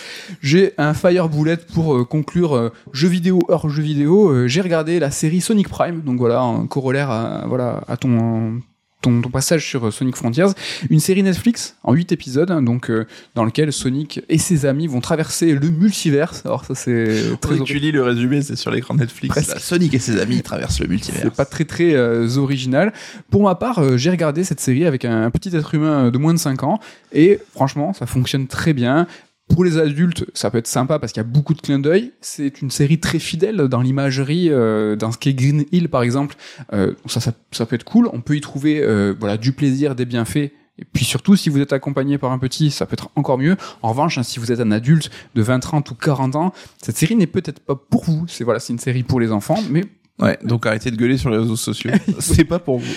J'ai un fire bullet pour conclure jeu vidéo hors jeu vidéo. J'ai regardé la série Sonic Prime, donc voilà un corollaire voilà à ton ton, ton passage sur euh, Sonic Frontiers, une série Netflix en 8 épisodes, hein, donc euh, dans lequel Sonic et ses amis vont traverser le multiverse. Alors ça c'est très tu lis le résumé, c'est sur l'écran Netflix. Là, Sonic et ses amis traversent le multivers. c'est pas très très euh, original. Pour ma part, euh, j'ai regardé cette série avec un, un petit être humain de moins de 5 ans et franchement, ça fonctionne très bien. Pour les adultes, ça peut être sympa parce qu'il y a beaucoup de clins d'œil. C'est une série très fidèle dans l'imagerie, euh, dans ce qu'est Green Hill par exemple. Euh, ça, ça, ça peut être cool. On peut y trouver euh, voilà du plaisir, des bienfaits. Et puis surtout, si vous êtes accompagné par un petit, ça peut être encore mieux. En revanche, hein, si vous êtes un adulte de 20, 30 ou 40 ans, cette série n'est peut-être pas pour vous. C'est voilà, c'est une série pour les enfants, mais Ouais, donc arrêtez de gueuler sur les réseaux sociaux. [laughs] c'est pas pour vous.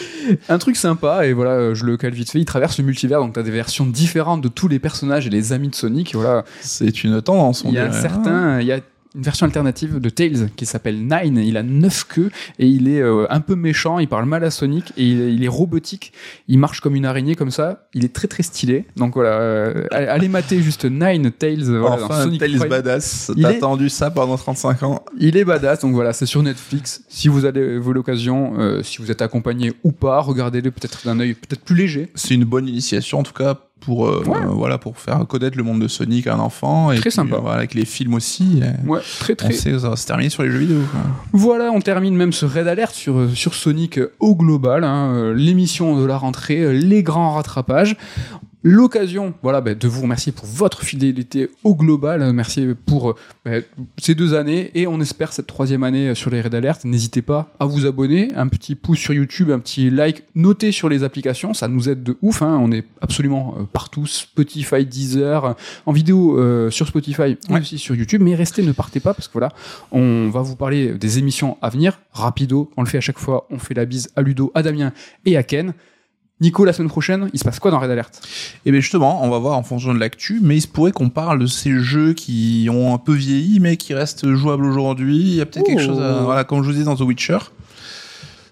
un truc sympa. Et voilà, euh, je le cale vite fait. Il traverse le multivers, donc t'as des versions différentes de tous les personnages et les amis de Sonic. Et voilà, C'est une tendance, on Il y a un dirait. certain, il y a une version alternative de Tails qui s'appelle Nine. Il a neuf queues et il est euh, un peu méchant. Il parle mal à Sonic et il, il est robotique. Il marche comme une araignée comme ça. Il est très très stylé. Donc voilà, euh, allez mater juste Nine Tails. Voilà, enfin, Sonic Tails Prime. badass. T'as attendu ça pendant 35 ans. Il est badass. Donc voilà, c'est sur Netflix. Si vous avez l'occasion, euh, si vous êtes accompagné ou pas, regardez-le peut-être d'un œil peut-être plus léger. C'est une bonne initiation, en tout cas, pour, euh, Ouais. euh, voilà, pour faire connaître le monde de Sonic à un enfant. Et Très puis, sympa. euh, voilà, avec les films aussi. Ouais, très On très. sait ça va se terminer sur les jeux vidéo. quoi. Voilà, on termine même ce raid alert sur, sur Sonic au global, hein, l'émission de la rentrée, les grands rattrapages. L'occasion, voilà, bah, de vous remercier pour votre fidélité au global, merci pour euh, bah, ces deux années et on espère cette troisième année sur les raids alert. N'hésitez pas à vous abonner, un petit pouce sur YouTube, un petit like, notez sur les applications, ça nous aide de ouf. Hein, on est absolument euh, partout, Spotify, Deezer, en vidéo euh, sur Spotify, mais Ouais. aussi sur YouTube. Mais restez, ne partez pas parce que voilà, on va vous parler des émissions à venir. Rapido, on le fait à chaque fois. On fait la bise à Ludo, à Damien et à Ken. Nico, la semaine prochaine, il se passe quoi dans Red Alert? Et bien justement, on va voir en fonction de l'actu, mais il se pourrait qu'on parle de ces jeux qui ont un peu vieilli, mais qui restent jouables aujourd'hui. Il y a peut-être quelque chose à... Voilà, comme je vous dis dans The Witcher.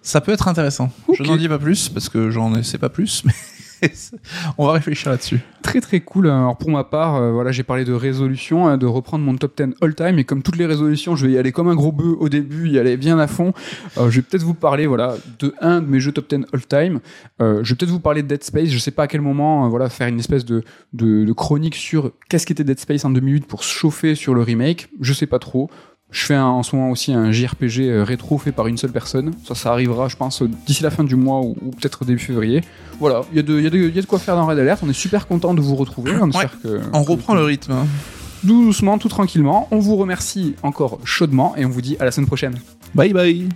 Ça peut être intéressant. Je n'en dis pas plus, parce que j'en sais pas plus, [laughs] mais [laughs] on va réfléchir là-dessus. Très très cool. Alors pour ma part, euh, voilà, j'ai parlé de résolution, hein, de reprendre mon top 10 all time. Et comme toutes les résolutions, je vais y aller comme un gros bœuf au début, y aller bien à fond. Euh, je vais peut-être vous parler, voilà, de un de mes jeux top 10 all time. Euh, je vais peut-être vous parler de Dead Space. Je sais pas à quel moment, voilà, faire une espèce de, de, de chronique sur qu'est-ce qu'était Dead Space en 2008 pour se chauffer sur le remake. Je sais pas trop. Je fais un- en ce moment aussi un JRPG euh, rétro fait par une seule personne. Ça, ça arrivera, je pense, d'ici la fin du mois ou, ou peut-être début février. Voilà, il y, a de- y, y a quoi faire dans Red Alert. On est super content de vous retrouver. On, espère que, On reprend le rythme. hein. doucement, tout tranquillement. On vous remercie encore chaudement et on vous dit à la semaine prochaine. Bye bye